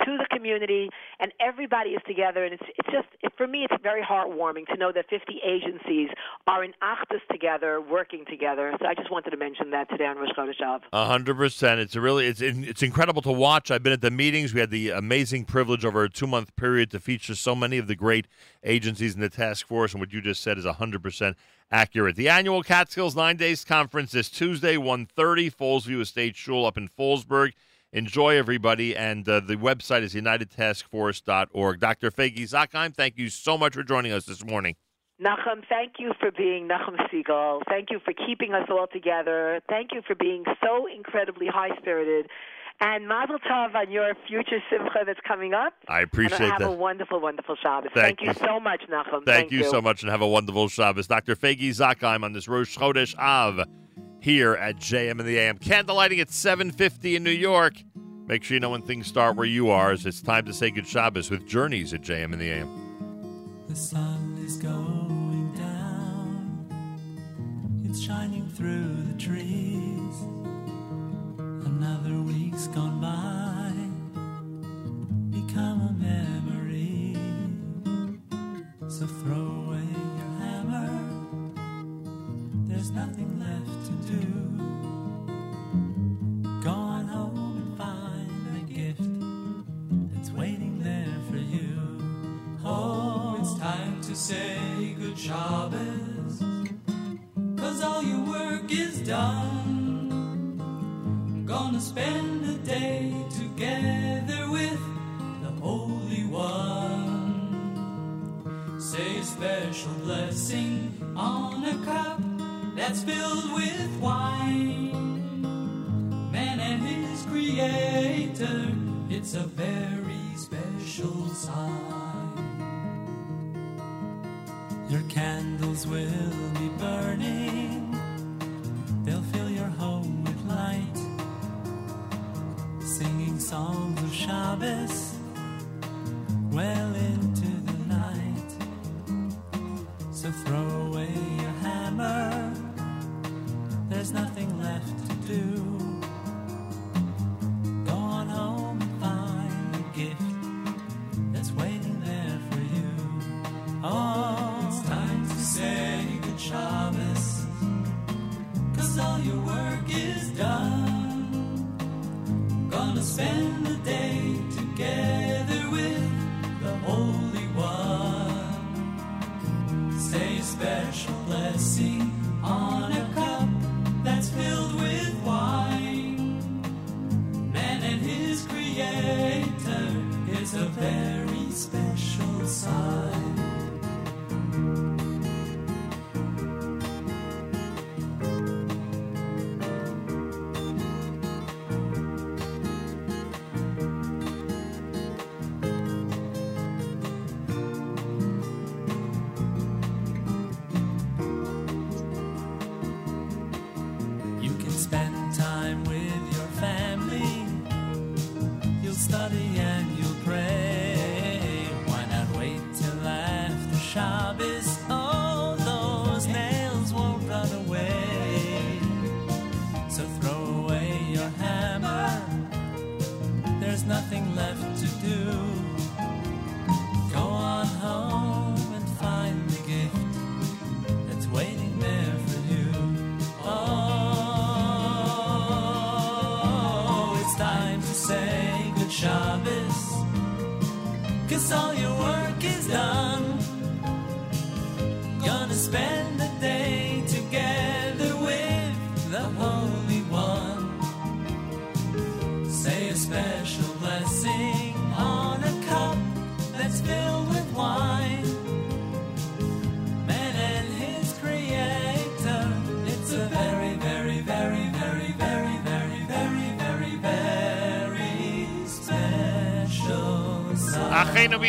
to the community, and everybody is together. And it's it's just it, for me, it's very heartwarming to know that 50 agencies are in achdus together, working together. So I just wanted to mention that today on Rosh Chodesh Av. Hundred percent. It's a really it's it's incredible to watch. I've been at the meetings. We had the amazing privilege over a two month period to feature so many of the great agencies in the task force, and what you just said is hundred percent accurate. The annual Catskills Nine Days Conference is Tuesday, 1.30, Fallsview Estate Shul up in Fallsburg. Enjoy everybody, and uh, the website is unitedtaskforce.org. Dr. Fegi Zakheim, thank you so much for joining us this morning. Nachum, thank you for being Nachum Segal. Thank you for keeping us all together. Thank you for being so incredibly high spirited. And Mazel Tov on your future Simcha that's coming up. I appreciate and have that. a wonderful, wonderful Shabbos. Thank you you. so much, Nachum. Thank, you, so much, and have a wonderful Shabbos. Dr. Fegi Zakheim on this Rosh Chodesh Av here at JM in the AM. Candlelighting at 7.50 in New York. Make sure you know when things start where you are, as it's time to say good Shabbos with Journeys at JM in the AM. The sun is going down. It's shining through the trees. Another week's gone by. Become a memory. So throw There's nothing left to do. Go on home and find the gift that's waiting there for you. Oh, it's time to say good Shabbos. Cause all your work is done. I'm Gonna spend a day together with the Holy One. Say a special blessing on a cup that's filled with wine. Man and his creator, it's a very special sign. Your candles will be burning, they'll fill your home with light. Singing songs of Shabbos well into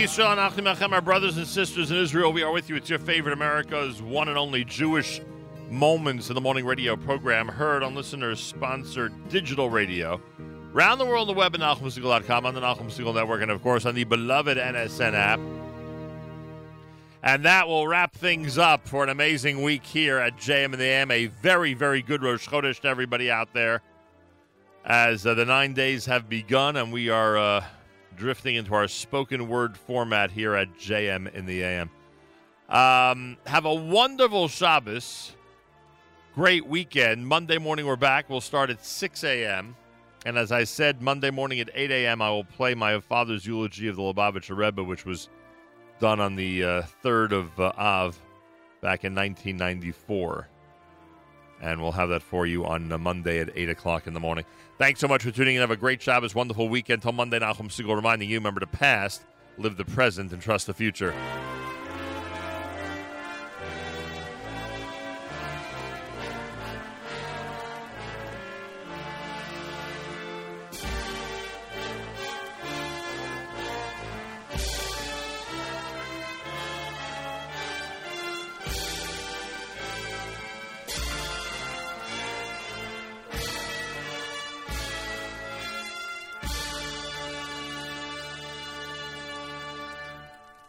Yisrael and Achim our brothers and sisters in Israel, we are with you. It's your favorite America's one and only Jewish Moments in the Morning radio program, heard on listeners sponsored digital radio. Round the world on the web at NachumSegal.com, on the Nachum Segal Network, and of course on the beloved NSN app. And that will wrap things up for an amazing week here at JM and the AM. A very, very good Rosh Chodesh to everybody out there as uh, the nine days have begun and we are uh, drifting into our spoken word format here at JM in the AM. Um, have a wonderful Shabbos. Great weekend. Monday morning we're back. We'll start at 6 a.m. And as I said, Monday morning at 8 a.m., I will play my father's eulogy of the Lubavitcher Rebbe, which was done on the uh, 3rd of uh, Av back in 1994. And we'll have that for you on uh, Monday at 8 o'clock in the morning. Thanks so much for tuning in. Have a great job Shabbos, wonderful weekend. Till Monday, Nachum Segal reminding you, remember the past, live the present, and trust the future.